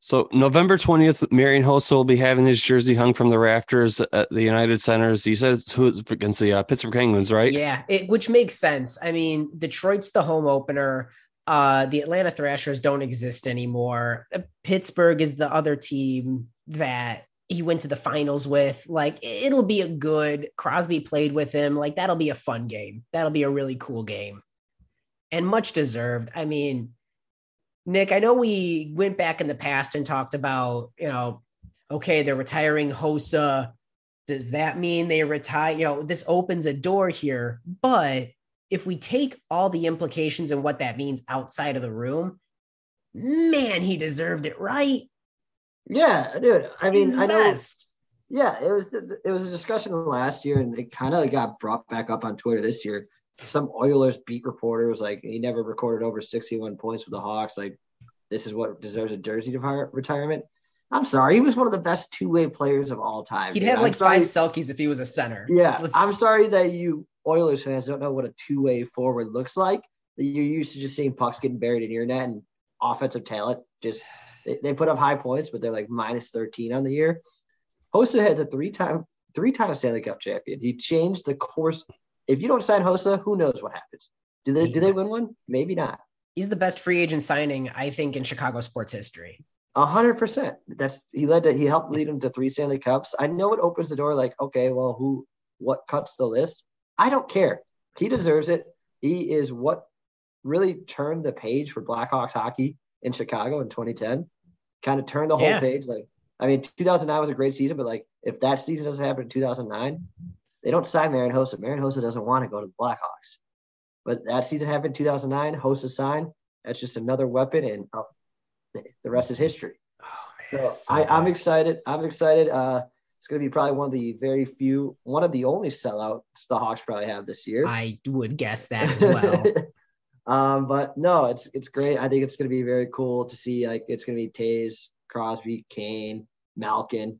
So November twentieth, Marian Hossa will be having his jersey hung from the rafters at the United Centers. He said it's who- against the uh, Pittsburgh Penguins, right? Yeah, it, which makes sense. I mean, Detroit's the home opener. Uh, the Atlanta Thrashers don't exist anymore. Uh, Pittsburgh is the other team that he went to the finals with. Like, it'll be a good. Crosby played with him. Like, that'll be a fun game. That'll be a really cool game, and much deserved. I mean, Nick, I know we went back in the past and talked about, you know, okay, they're retiring Hossa does that mean they retire? You know, this opens a door here. But if we take all the implications and what that means outside of the room, man, he deserved it, right? Yeah, dude. I mean, I know. Yeah, it was it was a discussion last year, and it kind of got brought back up on Twitter this year. Some Oilers beat reporter was like, he never recorded over 61 points with the Hawks. Like, this is what deserves a jersey retirement. I'm sorry, he was one of the best two way players of all time. He'd dude. have like five Selkes if he was a center. Yeah, Let's... I'm sorry that you Oilers fans don't know what a two way forward looks like. That you're used to just seeing pucks getting buried in your net and offensive talent. Just they, they put up high points, but they're like minus 13 on the year. Hossa has a three time three time Stanley Cup champion. He changed the course. If you don't sign Hossa, who knows what happens? Do they do they win one? Maybe not. He's the best free agent signing, I think, in Chicago sports history. A hundred percent. That's he led to he helped lead him to three Stanley Cups. I know it opens the door. Like, okay, well, who what cuts the list? I don't care. He deserves it. He is what really turned the page for Blackhawks hockey in Chicago in 2010. Kind of turned the whole yeah. page. Like, I mean, 2009 was a great season, but like, if that season doesn't happen in 2009, they don't sign Marian Hossa. Doesn't want to go to the Blackhawks. But that season happened in 2009. Hossa signed. That's just another weapon, and uh, the rest is history. Oh, man, so, so I, I'm excited. I'm excited. Uh, it's going to be probably one of the very few, one of the only sellouts the Hawks probably have this year. I would guess that as well. Um, but no, it's it's great. I think it's going to be very cool to see. Like it's going to be Toews, Crosby, Kane, Malkin.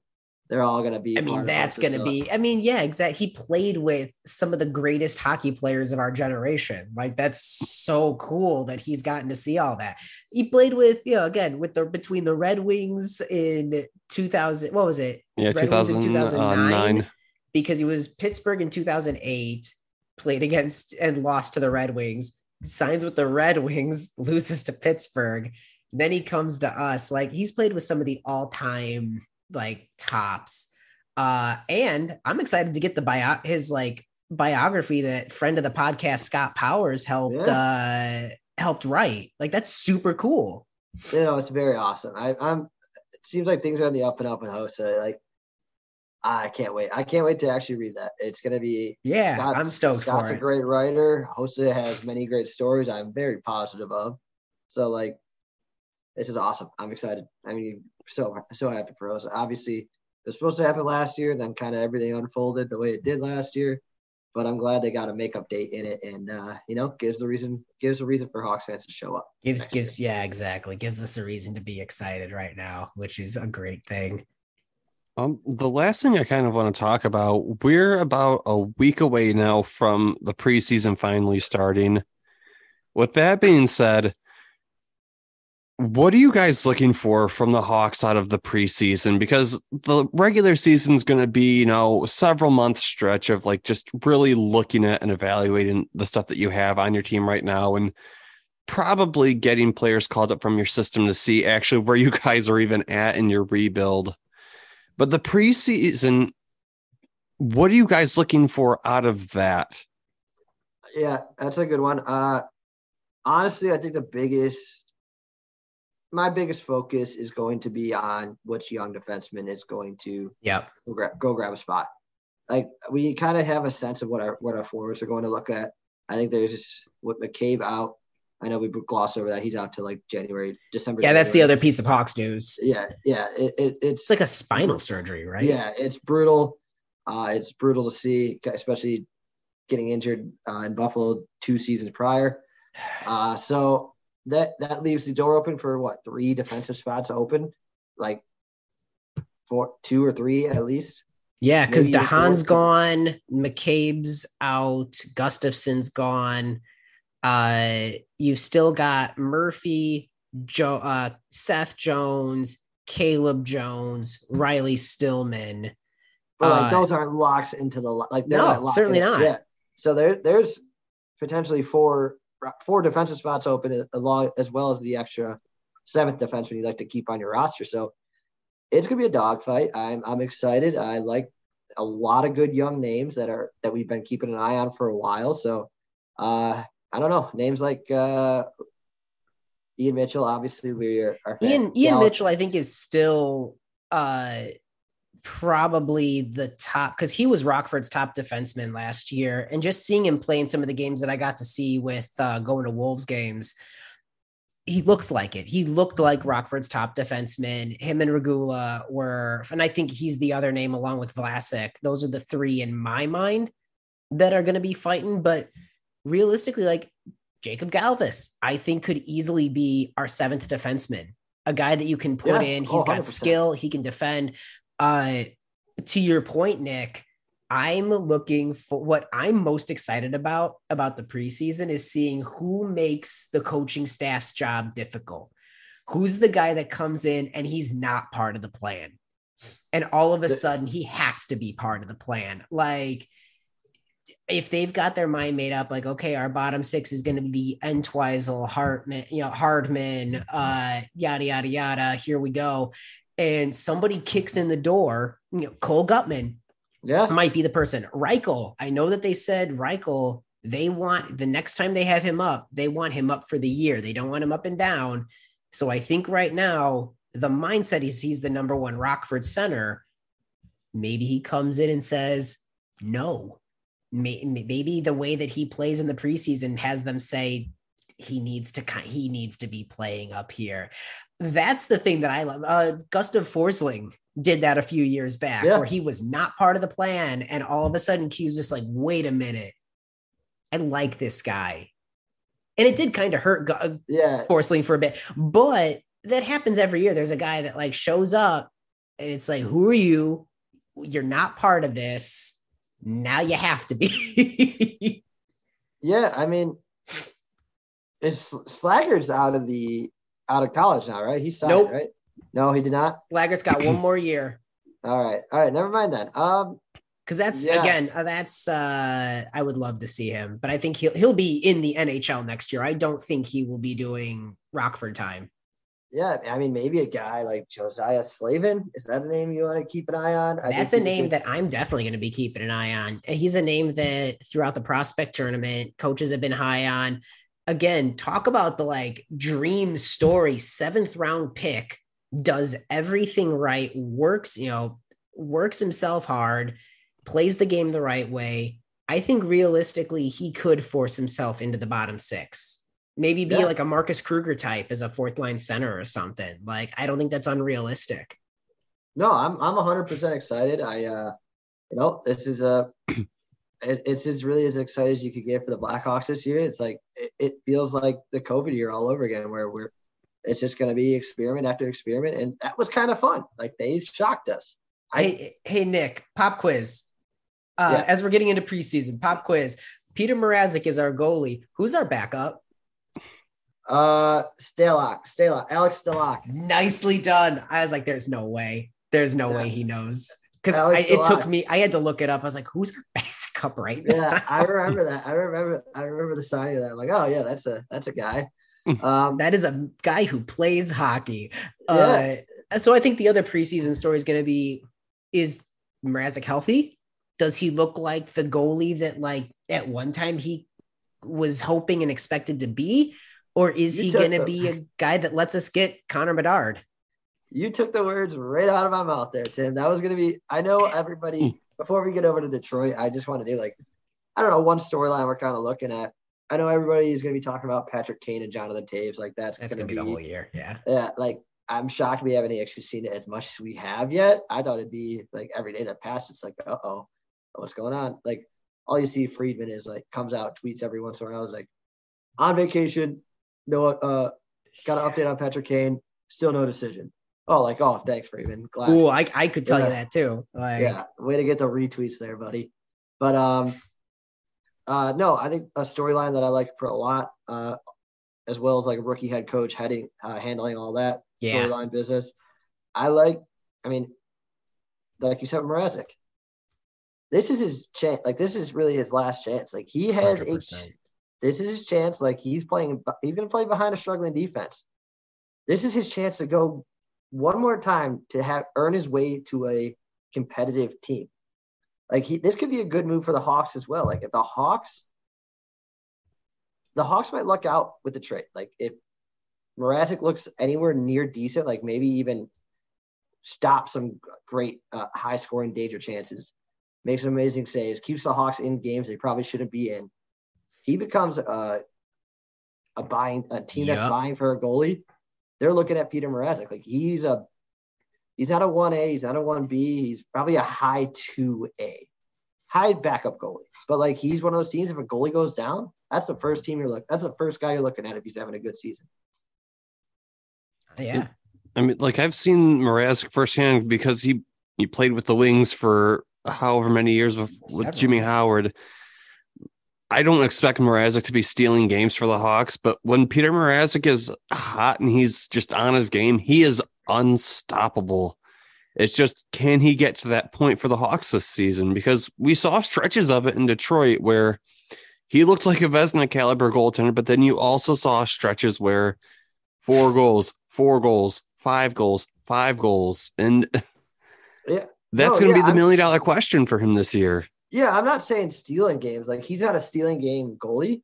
They're all going to be. I mean, that's going to be. I mean, yeah, exactly. He played with some of the greatest hockey players of our generation. Like that's so cool that he's gotten to see all that. He played with, you know, again with the between the Red Wings in 2000. What was it? Yeah, Red 2000, 2009. Uh, because he was Pittsburgh in 2008. Played against and lost to the Red Wings signs with the Red Wings, loses to Pittsburgh. Then he comes to us. Like he's played with some of the all-time like tops. Uh, and I'm excited to get the bio his like biography that friend of the podcast Scott Powers helped yeah. uh helped write. Like that's super cool. You know, it's very awesome. I, I'm it seems like things are on the up and up with Hossa. Like I can't wait. I can't wait to actually read that. It's gonna be yeah. Scott's, I'm stoked. Scott's a great writer. Hossa has many great stories. I'm very positive of. So like, this is awesome. I'm excited. I mean, so so happy for Hossa. Obviously, it was supposed to happen last year. Then kind of everything unfolded the way it did last year. But I'm glad they got a makeup date in it, and uh, you know, gives the reason gives a reason for Hawks fans to show up. Gives gives year. yeah, exactly. Gives us a reason to be excited right now, which is a great thing. Um, the last thing I kind of want to talk about, we're about a week away now from the preseason finally starting. With that being said, what are you guys looking for from the Hawks out of the preseason? Because the regular season is going to be, you know, several month stretch of like just really looking at and evaluating the stuff that you have on your team right now and probably getting players called up from your system to see actually where you guys are even at in your rebuild. But the preseason, what are you guys looking for out of that? Yeah, that's a good one. Uh, honestly, I think the biggest, my biggest focus is going to be on which young defenseman is going to yeah go, grab, go grab a spot. Like we kind of have a sense of what our what our forwards are going to look at. I think there's just with McCabe out, I know we gloss over that. He's out to like January, December. Yeah, January. that's the other piece of Hawks news. Yeah, yeah. It, it, it's, it's like a spinal surgery, right? Yeah, it's brutal. Uh, it's brutal to see, especially getting injured uh, in Buffalo two seasons prior. Uh, so that that leaves the door open for what three defensive spots open, like four, two or three at least. Yeah, because de Haan's gone, McCabe's out, Gustafsson's gone. Uh, you've still got Murphy, Joe, uh, Seth Jones, Caleb Jones, Riley Stillman. But like uh, those aren't locks into the like. No, not certainly not. Yeah. So there, there's potentially four four defensive spots open along as well as the extra seventh defenseman you'd like to keep on your roster. So it's gonna be a dogfight. I'm I'm excited. I like a lot of good young names that are that we've been keeping an eye on for a while. So uh I don't know names like uh, Ian Mitchell. Obviously, we are. Ian Ian Mitchell, I think, is still uh, probably the top because he was Rockford's top defenseman last year, and just seeing him play in some of the games that I got to see with uh, going to Wolves games, he looks like it. He looked like Rockford's top defenseman. Him and Regula were, and I think he's the other name along with Vlasic. Those are the three in my mind that are going to be fighting. But realistically, like Jacob Galvas, I think could easily be our seventh defenseman, a guy that you can put Yeah. in. He's Oh, got 100%. skill. He can defend. Uh, to your point, Nick, I'm looking for what I'm most excited about about the preseason is seeing who makes the coaching staff's job difficult. Who's the guy that comes in and he's not part of the plan? And all of a sudden he has to be part of the plan. Like if they've got their mind made up, like, okay, our bottom six is going to be Entwistle, Hartman, you know, Hardman, uh, yada, yada, yada. Here we go. And somebody kicks in the door, you know, Cole Guttman, Yeah. might be the person. Reichel, I know that they said Reichel, they want the next time they have him up, they want him up for the year. They don't want him up and down. So I think right now the mindset is he's the number one Rockford center. Maybe he comes in and says no. Maybe the way that he plays in the preseason has them say he needs to he needs to be playing up here. That's the thing that I love. Uh, Gustav Forsling did that a few years back, Yeah. where he was not part of the plan, and all of a sudden Q's just like, wait a minute, I like this guy, and it did kind of hurt Gu- Yeah. Forsling for a bit, but that happens every year. There's a guy that like shows up, and it's like, who are you? You're not part of this. Now you have to be. Yeah. I mean, it's Slaggert's out of the out of college now, right? He signed, Nope. right? No, he did not. Slaggert's got one more year. All right. All right. Never mind then. Um, Because that's Yeah. again, uh, that's uh I would love to see him, but I think he'll he'll be in the NHL next year. I don't think he will be doing Rockford time. yeah. I mean, maybe a guy like Josiah Slavin. Is that a name you want to keep an eye on? I That's a name good- that I'm definitely going to be keeping an eye on. And he's a name that throughout the prospect tournament, coaches have been high on. Again, talk about the like dream story, seventh round pick, does everything right, works, you know, works himself hard, plays the game the right way. I think realistically, he could force himself into the bottom six. Maybe be Yeah. like a Marcus Kruger type as a fourth line center or something. Like, I don't think that's unrealistic. No, I'm I'm 100 percent excited. I uh, you know, this is a. it- It's as really as excited as you could get for the Blackhawks this year. It's like it, it feels like the COVID year all over again, where we're it's just going to be experiment after experiment, and that was kind of fun. Like they shocked us. I- Hey, hey, Nick, pop quiz. Uh, Yeah. As we're getting into preseason, pop quiz. Peter Mrazek is our goalie. Who's our backup? Uh, Stalock, Stalock, Alex Stalock. Nicely done. I was like, there's no way. There's no Yeah. way he knows. Because it took me, I had to look it up. I was like, who's our backup right now? Yeah, I remember that. I remember. I remember the sign of that. I'm like, oh yeah, that's a that's a guy. Um, that is a guy who plays hockey. Yeah. Uh, so I think the other preseason story is going to be is Mrazek healthy? Does he look like the goalie that like at one time he was hoping and expected to be? Or is You he going to be a guy that lets us get Connor Bedard? You took the words right out of my mouth there, Tim. That was going to be, I know everybody, before we get over to Detroit, I just want to do like, I don't know, one storyline we're kind of looking at. I know everybody is going to be talking about Patrick Kane and Jonathan Toews. Like, that's, That's going to be, be the whole year. Yeah. yeah, like, I'm shocked we haven't actually seen it as much as we have yet. I thought it'd be like every day that passed, it's like, uh oh, what's going on? Like, all you see Friedman is like, comes out, tweets every once in a while. I was like, on vacation, no, uh, got an update on Patrick Kane, still no decision. Oh, like, oh, thanks, Friedman. Glad. Ooh, I, I could tell Yeah. you that too. Like, Yeah, way to get the retweets there, buddy. But um, uh, no, I think a storyline that I like for a lot, uh, as well as like a rookie head coach heading uh, handling all that Yeah. storyline business. I like. I mean, like you said, Mrazek. This is his chance. Like this is really his last chance. Like he has a. 100%. This is his chance. Like he's playing. He's to play behind a struggling defense. This is his chance to go one more time to have earn his way to a competitive team. Like he, this could be a good move for the Hawks as well. Like if the Hawks, the Hawks might luck out with the trade. Like if Mrazek looks anywhere near decent, like maybe even stop some great uh, high scoring danger chances, makes some amazing saves, keeps the Hawks in games they probably shouldn't be in. He becomes a a buying a team that's buying for a goalie, they're looking at Peter Mrazek. Like he's a he's not a one A, he's not a one B, he's probably a high two A, high backup goalie. But like he's one of those teams. If a goalie goes down, that's the first team you're looking. That's the first guy you're looking at if he's having a good season. Yeah. I mean, like I've seen Mrazek firsthand because he he played with the Wings for however many years with, with Jimmy Howard. I don't expect Mrazek to be stealing games for the Hawks, but when Peter Mrazek is hot and he's just on his game, he is unstoppable. It's just can he get to that point for the Hawks this season? Because we saw stretches of it in Detroit where he looked like a Vezina caliber goaltender, but then you also saw stretches where four goals, four goals, five goals, five goals, and Yeah. that's No, going to yeah, be the million dollar question for him this year. Yeah, I'm not saying stealing games. Like he's not a stealing game goalie.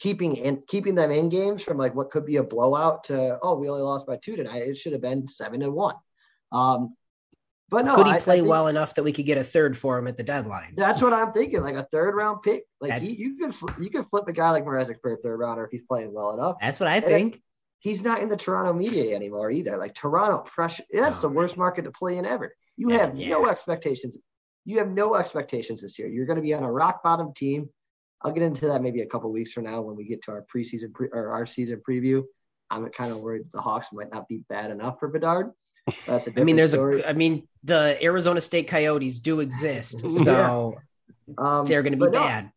Keeping in keeping them in games from like what could be a blowout to oh we only lost by two tonight. It should have been seven to one. Um, but no, Could he I- I play think well enough that we could get a third for him at the deadline? That's what I'm thinking. Like a third round pick. Like he, you could fl- you could flip a guy like Mrazek for a third rounder if he's playing well enough. That's what I it- think. He's not in the Toronto media anymore either. Like Toronto pressure. That's No. the worst market to play in ever. You Yeah, have no expectations. You have no expectations this year. You're going to be on a rock bottom team. I'll get into that maybe a couple weeks from now when we get to our preseason pre- or our season preview. I'm kind of worried the Hawks might not be bad enough for Bedard. That's a I mean, there's story. a. I mean, the Arizona State Coyotes do exist, so Um, they're going to be but no, bad.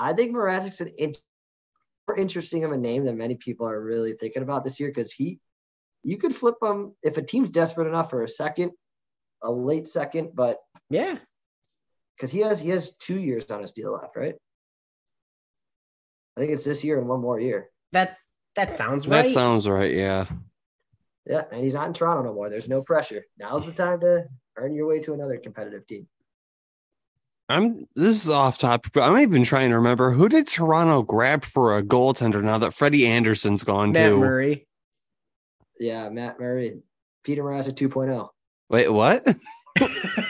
I think Mrazek's an in- more interesting of a name than many people are really thinking about this year because he, you could flip him if a team's desperate enough for a second, a late second, but Yeah, because he has he has two years on his deal left, right? I think it's this year and one more year. that that sounds right. That sounds right. Yeah. Yeah, and he's not in Toronto no more. There's no pressure. Now's the time to earn your way to another competitive team. I'm this is off topic, but I'm even trying to remember who did Toronto grab for a goaltender now that Freddie Andersen's gone to Matt too. Murray. Yeah, Matt Murray, Peter Mrazek oh. 2.0. Wait, what?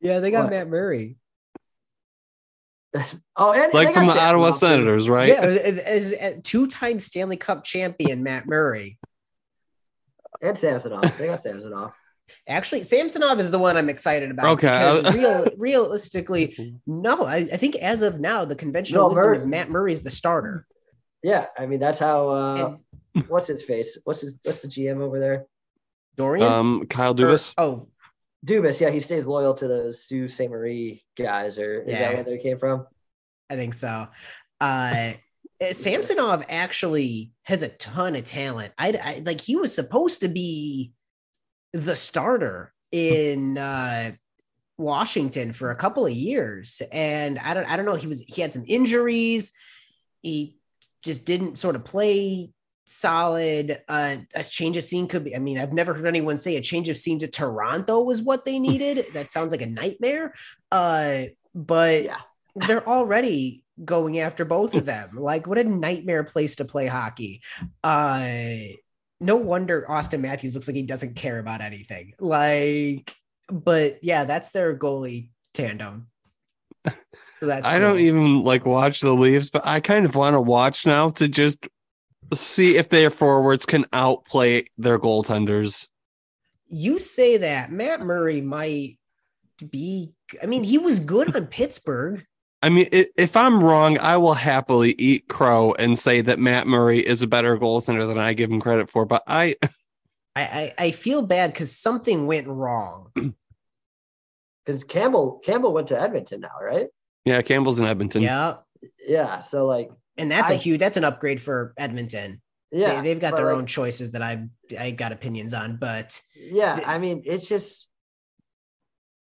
yeah, they got What? Matt Murray. Oh, and Like they from got the Ottawa Samsonov. Senators, right? Yeah, as, as two-time Stanley Cup champion Matt Murray. and Samsonov. They got Samsonov. Actually, Samsonov is the one I'm excited about. Okay, because real, realistically, no. I, I think as of now, the conventional No, wisdom Murray- is Matt Murray's the starter. Yeah, I mean that's how. Uh, And what's his face? What's his? What's the GM over there? Dorian. Um, Kyle Or- Dubas. oh, Dubas. Yeah, he stays loyal to those Sault Saint Marie guys, or is Yeah. that where they came from? I think so. Uh, Samsonov actually has a ton of talent. I, I like he was supposed to be the starter in uh, Washington for a couple of years, and I don't I don't know. He was he had some injuries. He just didn't sort of play solid. Uh, a change of scene could be. I mean, I've never heard anyone say a change of scene to Toronto was what they needed. that sounds like a nightmare. Uh, but Yeah. they're already going after both of them. Like, what a nightmare place to play hockey. Uh, no wonder Auston Matthews looks like he doesn't care about anything. Like, but yeah, that's their goalie tandem. So that's I don't even like watch the Leafs, but I kind of want to watch now to just see if their forwards can outplay their goaltenders. You say that Matt Murray might be. I mean, he was good on Pittsburgh. I mean, if I'm wrong, I will happily eat crow and say that Matt Murray is a better goaltender than I give him credit for. But I, I I, I feel bad because something went wrong. Because Campbell Campbell went to Edmonton now, right? yeah, Campbell's in Edmonton. Yeah, Yeah. So like, and that's a I- huge. That's an upgrade for Edmonton. yeah, they, have got their like, own choices that I I got opinions on, but Yeah, the- I mean, it's just.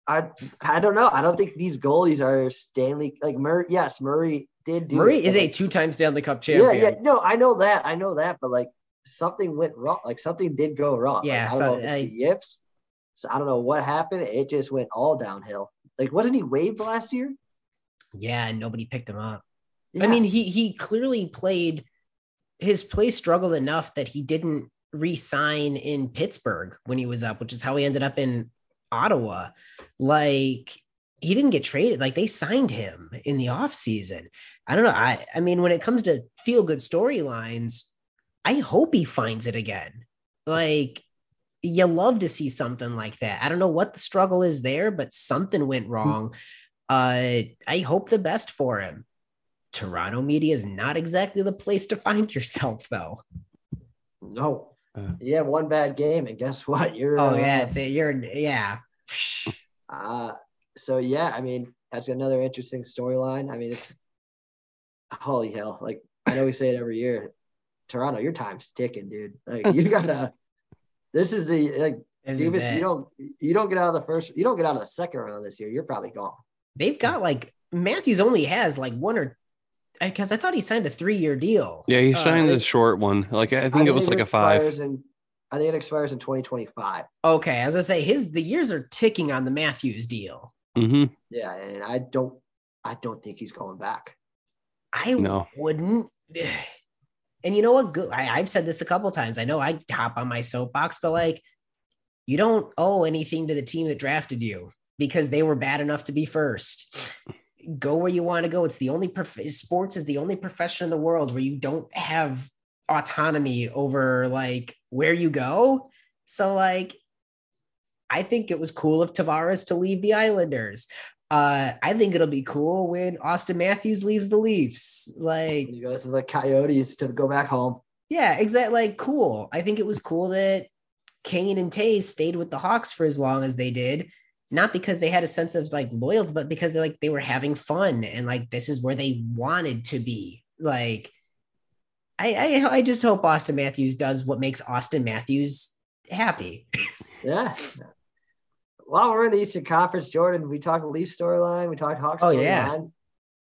I I don't know. I don't think these goalies are Stanley like Murray. Yes, Murray did do Murray it, is a two-time Stanley Cup champion. yeah. Yeah. No, I know that. I know that, but like something went wrong. Like something did go wrong. Yeah, Like, I don't so know I- yips. So I don't know what happened. It just went all downhill. Like, wasn't he waived last year? Yeah, and nobody picked him up. I mean, he he clearly played his play struggled enough that he didn't re-sign in Pittsburgh when he was up, which is how he ended up in Ottawa. Like he didn't get traded. Like they signed him in the offseason. I don't know. I I mean, when it comes to feel good storylines, I hope he finds it again. Like you love to see something like that. I don't know what the struggle is there, but something went hmm. wrong. Uh, I hope the best for him. Toronto media is not exactly the place to find yourself, though. No, uh, you have one bad game, and guess what? You're oh uh, yeah, it's a, you're yeah. uh so yeah, I mean that's another interesting storyline. I mean, it's holy hell! Like I know we say it every year, Toronto, your time's ticking, dude. Like you gotta. this is the like. This even you don't you don't get out of the first you don't get out of the second round this year. You're probably gone. They've got like Matthews only has like one or because I thought he signed a three year deal. Yeah, he uh, signed uh, the short one. Like I think I it was like a five. In, I think it expires in 2025. Okay, as I say, his the years are ticking on the Matthews deal. Mm-hmm. Yeah, and I don't, I don't think he's going back. I no. wouldn't. And you know what? Good. I, I've said this a couple times. I know I hop on my soapbox, but like, you don't owe anything to the team that drafted you because they were bad enough to be first. Go where you want to go. It's the only prof- sports is the only profession in the world where you don't have autonomy over like where you go. So like I think it was cool of Tavares to leave the Islanders. Uh, I think it'll be cool when Auston Matthews leaves the Leafs. Like he goes to the Coyotes to go back home. Yeah, exactly. Like cool. I think it was cool that Kane and Toews stayed with the Hawks for as long as they did. Not because they had a sense of like loyalty, but because they're like they were having fun and like this is where they wanted to be. Like I I, I just hope Auston Matthews does what makes Auston Matthews happy. yeah while we're in the Eastern Conference, Jordan, we talked the Leaf storyline, we talked Hawks. Oh yeah.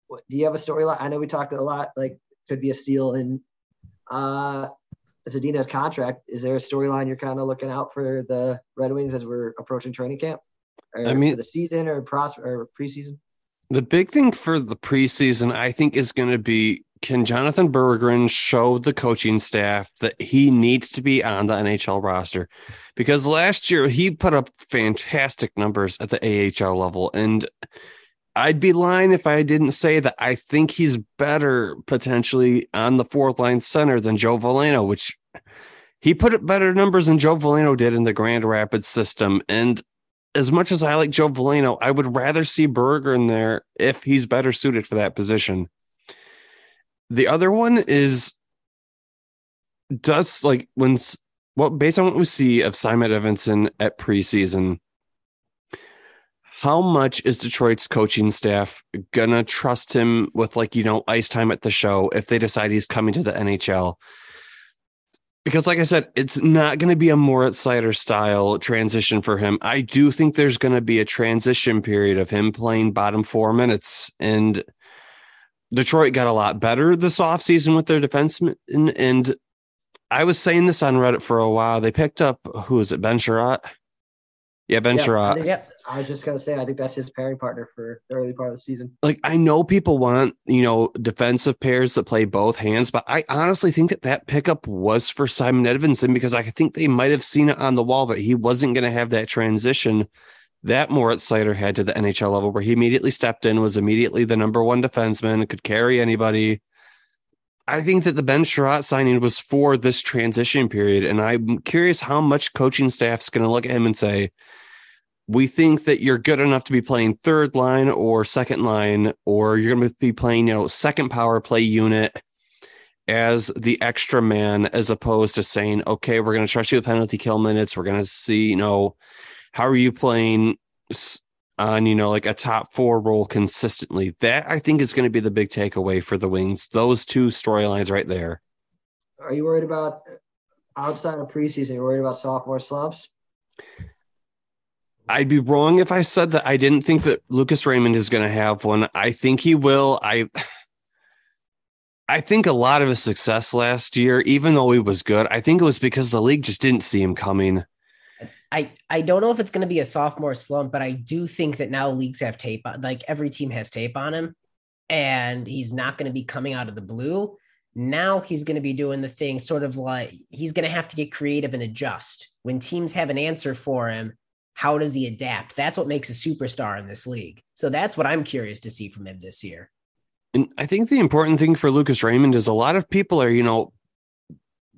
What, do you have a storyline? I know we talked a lot. Like could be a steal in uh Zadina's contract. Is there a storyline you're kind of looking out for the Red Wings as we're approaching training camp? I mean, the season or pros or preseason. The big thing for the preseason, I think, is going to be can Jonathan Berggren show the coaching staff that he needs to be on the NHL roster? Because last year he put up fantastic numbers at the AHL level. And I'd be lying if I didn't say that I think he's better potentially on the fourth line center than Joe Veleno, which he put up better numbers than Joe Veleno did in the Grand Rapids system. And as much as I like Joe Veleno, I would rather see Berger in there if he's better suited for that position. The other one is does like when well based on what we see of Simon Edvinsson at preseason, how much is Detroit's coaching staff gonna trust him with like you know ice time at the show if they decide he's coming to the NHL? Because, like I said, it's not going to be a Moritz Seider style transition for him. I do think there's going to be a transition period of him playing bottom four minutes. And Detroit got a lot better this offseason with their defensemen. And, and I was saying this on Reddit for a while. They picked up who is it, Ben Chiarot? Yeah, Ben yeah, Chiarot. Yep. I was just gonna say I think that's his pairing partner for the early part of the season. Like I know people want you know defensive pairs that play both hands, but I honestly think that that pickup was for Simon Edvinsson because I think they might have seen it on the wall that he wasn't going to have that transition that Moritz Seider had to the NHL level, where he immediately stepped in, was immediately the number one defenseman, could carry anybody. I think that the Ben Chiarot signing was for this transition period. And I'm curious how much coaching staff's going to look at him and say, we think that you're good enough to be playing third line or second line, or you're going to be playing, you know, second power play unit as the extra man, as opposed to saying, okay, we're going to trust you with penalty kill minutes. We're going to see, you know, how are you playing on, you know, like a top four role consistently? That I think is going to be the big takeaway for the Wings. Those two storylines right there. Are you worried about uh, outside of preseason? You're worried about sophomore slumps? I'd be wrong if I said that I didn't think that Lucas Raymond is going to have one. I think he will. I I think a lot of his success last year, even though he was good, I think it was because the league just didn't see him coming. I, I don't know if it's going to be a sophomore slump, but I do think that now leagues have tape on, like every team has tape on him, and he's not going to be coming out of the blue. Now he's going to be doing the thing sort of like he's going to have to get creative and adjust. When teams have an answer for him, How does he adapt? That's what makes a superstar in this league. So that's what I'm curious to see from him this year. And I think the important thing for Lucas Raymond is a lot of people are, you know,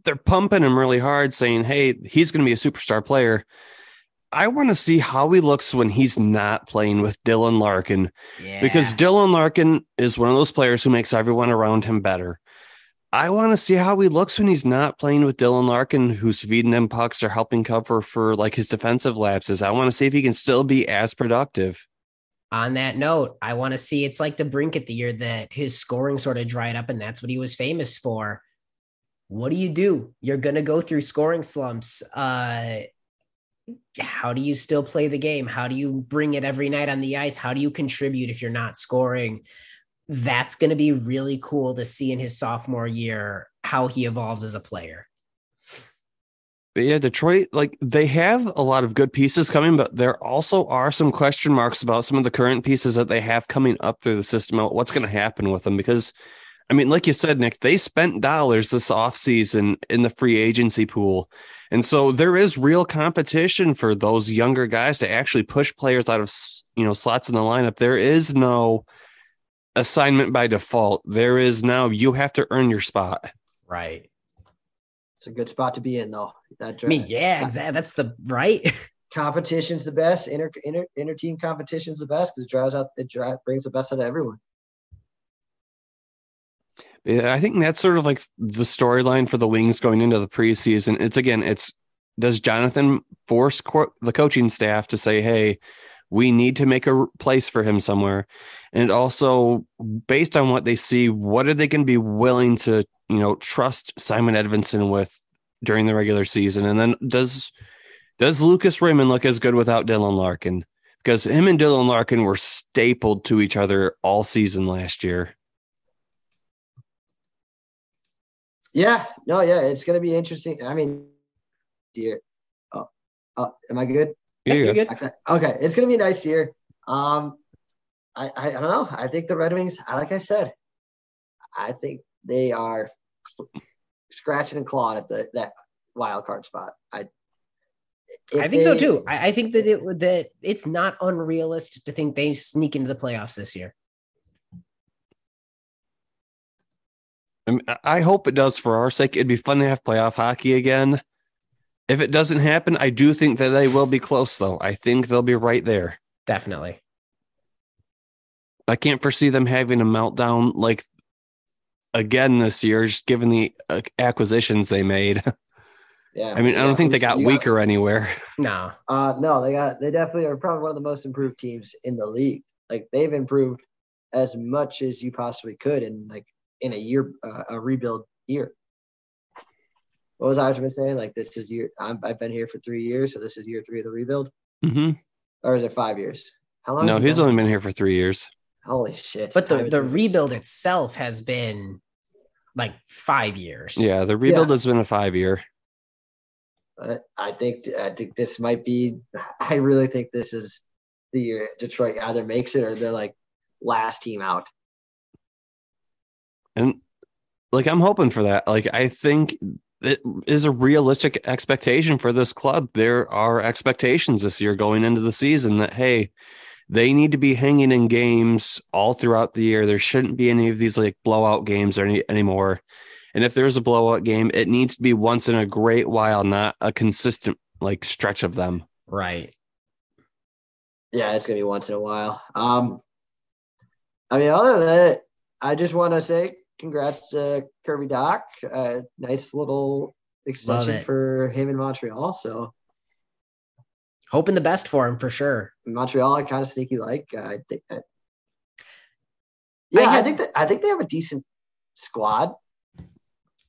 they're pumping him really hard, saying, hey, he's going to be a superstar player. I want to see how he looks when he's not playing with Dylan Larkin Yeah. because Dylan Larkin is one of those players who makes everyone around him better. I want to see how he looks when he's not playing with Dylan Larkin, who's feeding him pucks or helping cover for like his defensive lapses. I want to see if he can still be as productive. on that note, I want to see it's like the brink at the year that his scoring sort of dried up, and that's what he was famous for. What do you do? You're gonna go through scoring slumps. Uh how do you still play the game? How do you bring it every night on the ice? How do you contribute if you're not scoring? That's going to be really cool to see in his sophomore year how he evolves as a player. But yeah, Detroit, like they have a lot of good pieces coming, but there also are some question marks about some of the current pieces that they have coming up through the system. What's going to happen with them? Because, I mean, like you said, Nick, they spent dollars this offseason in the free agency pool. And so there is real competition for those younger guys to actually push players out of, you know, slots in the lineup. There is no assignment by default. There is now you have to earn your spot. Right. It's a good spot to be in, though. That I mean, yeah, exactly. That's the right. competition's the best. Inter inter inter team competition's the best because it drives out it drive, brings the best out of everyone. I think that's sort of like the storyline for the Wings going into the preseason. It's again, it's does Jonathan force co- the coaching staff to say, "Hey, we need to make a place for him somewhere," and also based on what they see, what are they going to be willing to, you know, trust Simon Edvinsson with during the regular season? And then does does Lucas Raymond look as good without Dylan Larkin? Because him and Dylan Larkin were stapled to each other all season last year. Yeah, no, yeah, it's gonna be interesting. I mean, dear, oh, oh, am I good? Yeah, You're good. Okay, okay, it's gonna be a nice year. Um, I, I, I don't know. I think the Red Wings, like I said, I think they are scratching and clawing at the that wild card spot. I, if I think so too. I, I think that it that it's not unrealistic to think they sneak into the playoffs this year. I mean, I hope it does for our sake. It'd be fun to have playoff hockey again. If it doesn't happen, I do think that they will be close, though. I think they'll be right there. Definitely. I can't foresee them having a meltdown like again this year, just given the uh, acquisitions they made. Yeah, I mean, I don't think they got weaker anywhere. No. Uh, no, they got they definitely are probably one of the most improved teams in the league. Like they've improved as much as you possibly could and like in a year, uh, a rebuild year. What was I was going to say? Like this is year. I'm, I've been here for three years, so this is year three of the rebuild, hmm or is it five years? How long? No, has it he's been? only been here for three years. Holy shit! But the, the rebuild itself has been like five years. Yeah, the rebuild Yeah. has been a five year. But I think I think this might be. I really think this is the year Detroit either makes it or they're like last team out. And like I'm hoping for that. Like I think it is a realistic expectation for this club. There are expectations this year going into the season that hey, they need to be hanging in games all throughout the year. There shouldn't be any of these like blowout games or any anymore. And if there's a blowout game, it needs to be once in a great while, not a consistent like stretch of them. Right. Yeah, it's gonna be once in a while. Um, I mean, other than that, I just want to say congrats to Kirby Dach. Uh, nice little extension for him in Montreal. So Hoping the best for him for sure. Montreal, I kind of sneaky like. Uh, I think that. Yeah, I, had- think that I think they have a decent squad.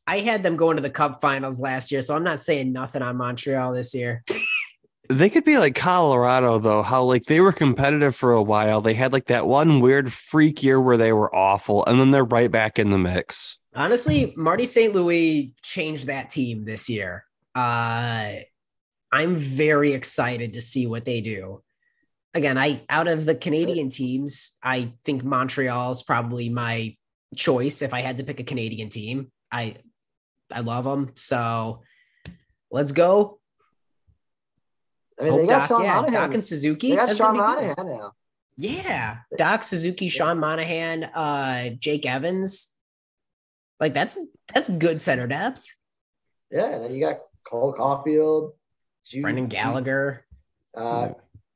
I had them going to the cup finals last year, so I'm not saying nothing on Montreal this year. They could be like Colorado though, how like they were competitive for a while. They had like that one weird freak year where they were awful, and then they're right back in the mix. Honestly, Marty St. Louis changed that team this year. Uh, I'm very excited to see what they do. Again, I out of the Canadian teams, I think Montreal's probably my choice if I had to pick a Canadian team. I I love them. So let's go. I mean, Hope they got Dach, Sean yeah, Monahan. Dach and Suzuki. they got That's Sean gonna good. Monahan now. Yeah, Dach Suzuki, Sean Monahan, uh, Jake Evans. Like that's that's good center depth. Yeah, and then you got Cole Caufield, Jude, Brendan Gallagher. Jude, uh,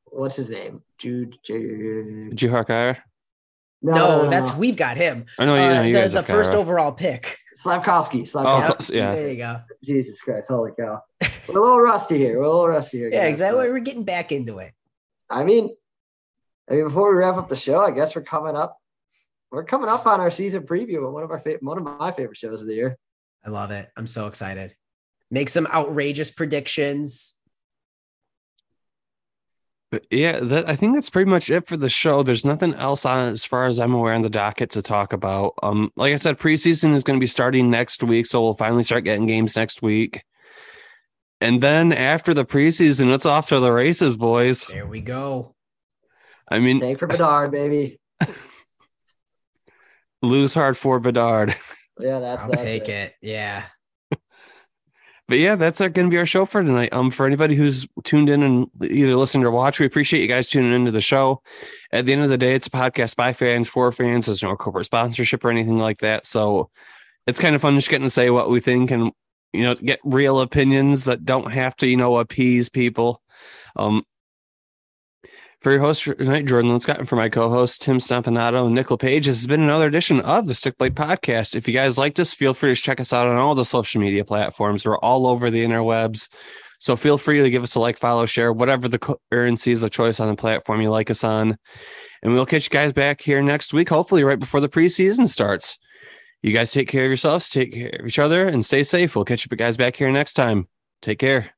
what's his name? Jude. Jude. Did you Hawkeye? No, that's we've got him. I know you Uh, know you the guys the first Kyra. overall pick. Slafkovsky. Oh, Slafkovsky. close, yeah. There you go. Jesus Christ! Holy cow! We're a little rusty here. We're a little rusty here. Yeah, guys, exactly. but- We're getting back into it. I mean, I mean, before we wrap up the show, I guess we're coming up. We're coming up on our season preview of one of our fa- one of my favorite shows of the year. I love it. I'm so excited. Make some outrageous predictions. But yeah, that I think that's pretty much it for the show. There's nothing else on as far as I'm aware on the docket to talk about. Um, like I said, preseason is going to be starting next week, so we'll finally start getting games next week. And then after the preseason, it's off to the races, boys. There we go. I mean, Thank for Bedard, baby. lose hard for Bedard. Yeah, that's I'll that's take it. Yeah. But yeah, that's going to be our show for tonight. Um, for anybody who's tuned in and either listened or watched, we appreciate you guys tuning into the show. At the end of the day, it's a podcast by fans for fans. There's no corporate sponsorship or anything like that, so it's kind of fun just getting to say what we think and you know get real opinions that don't have to you know appease people. Um, for your host tonight, Jordan Linscott, and for my co-host Tim Stampanato and Nick LePage, this has been another edition of the Stick Blade Podcast. If you guys liked us, feel free to check us out on all the social media platforms. We're all over the interwebs. So feel free to give us a like, follow, share, whatever the currency is of choice on the platform you like us on. And we'll catch you guys back here next week, hopefully right before the preseason starts. You guys take care of yourselves, take care of each other, and stay safe. We'll catch you guys back here next time. Take care.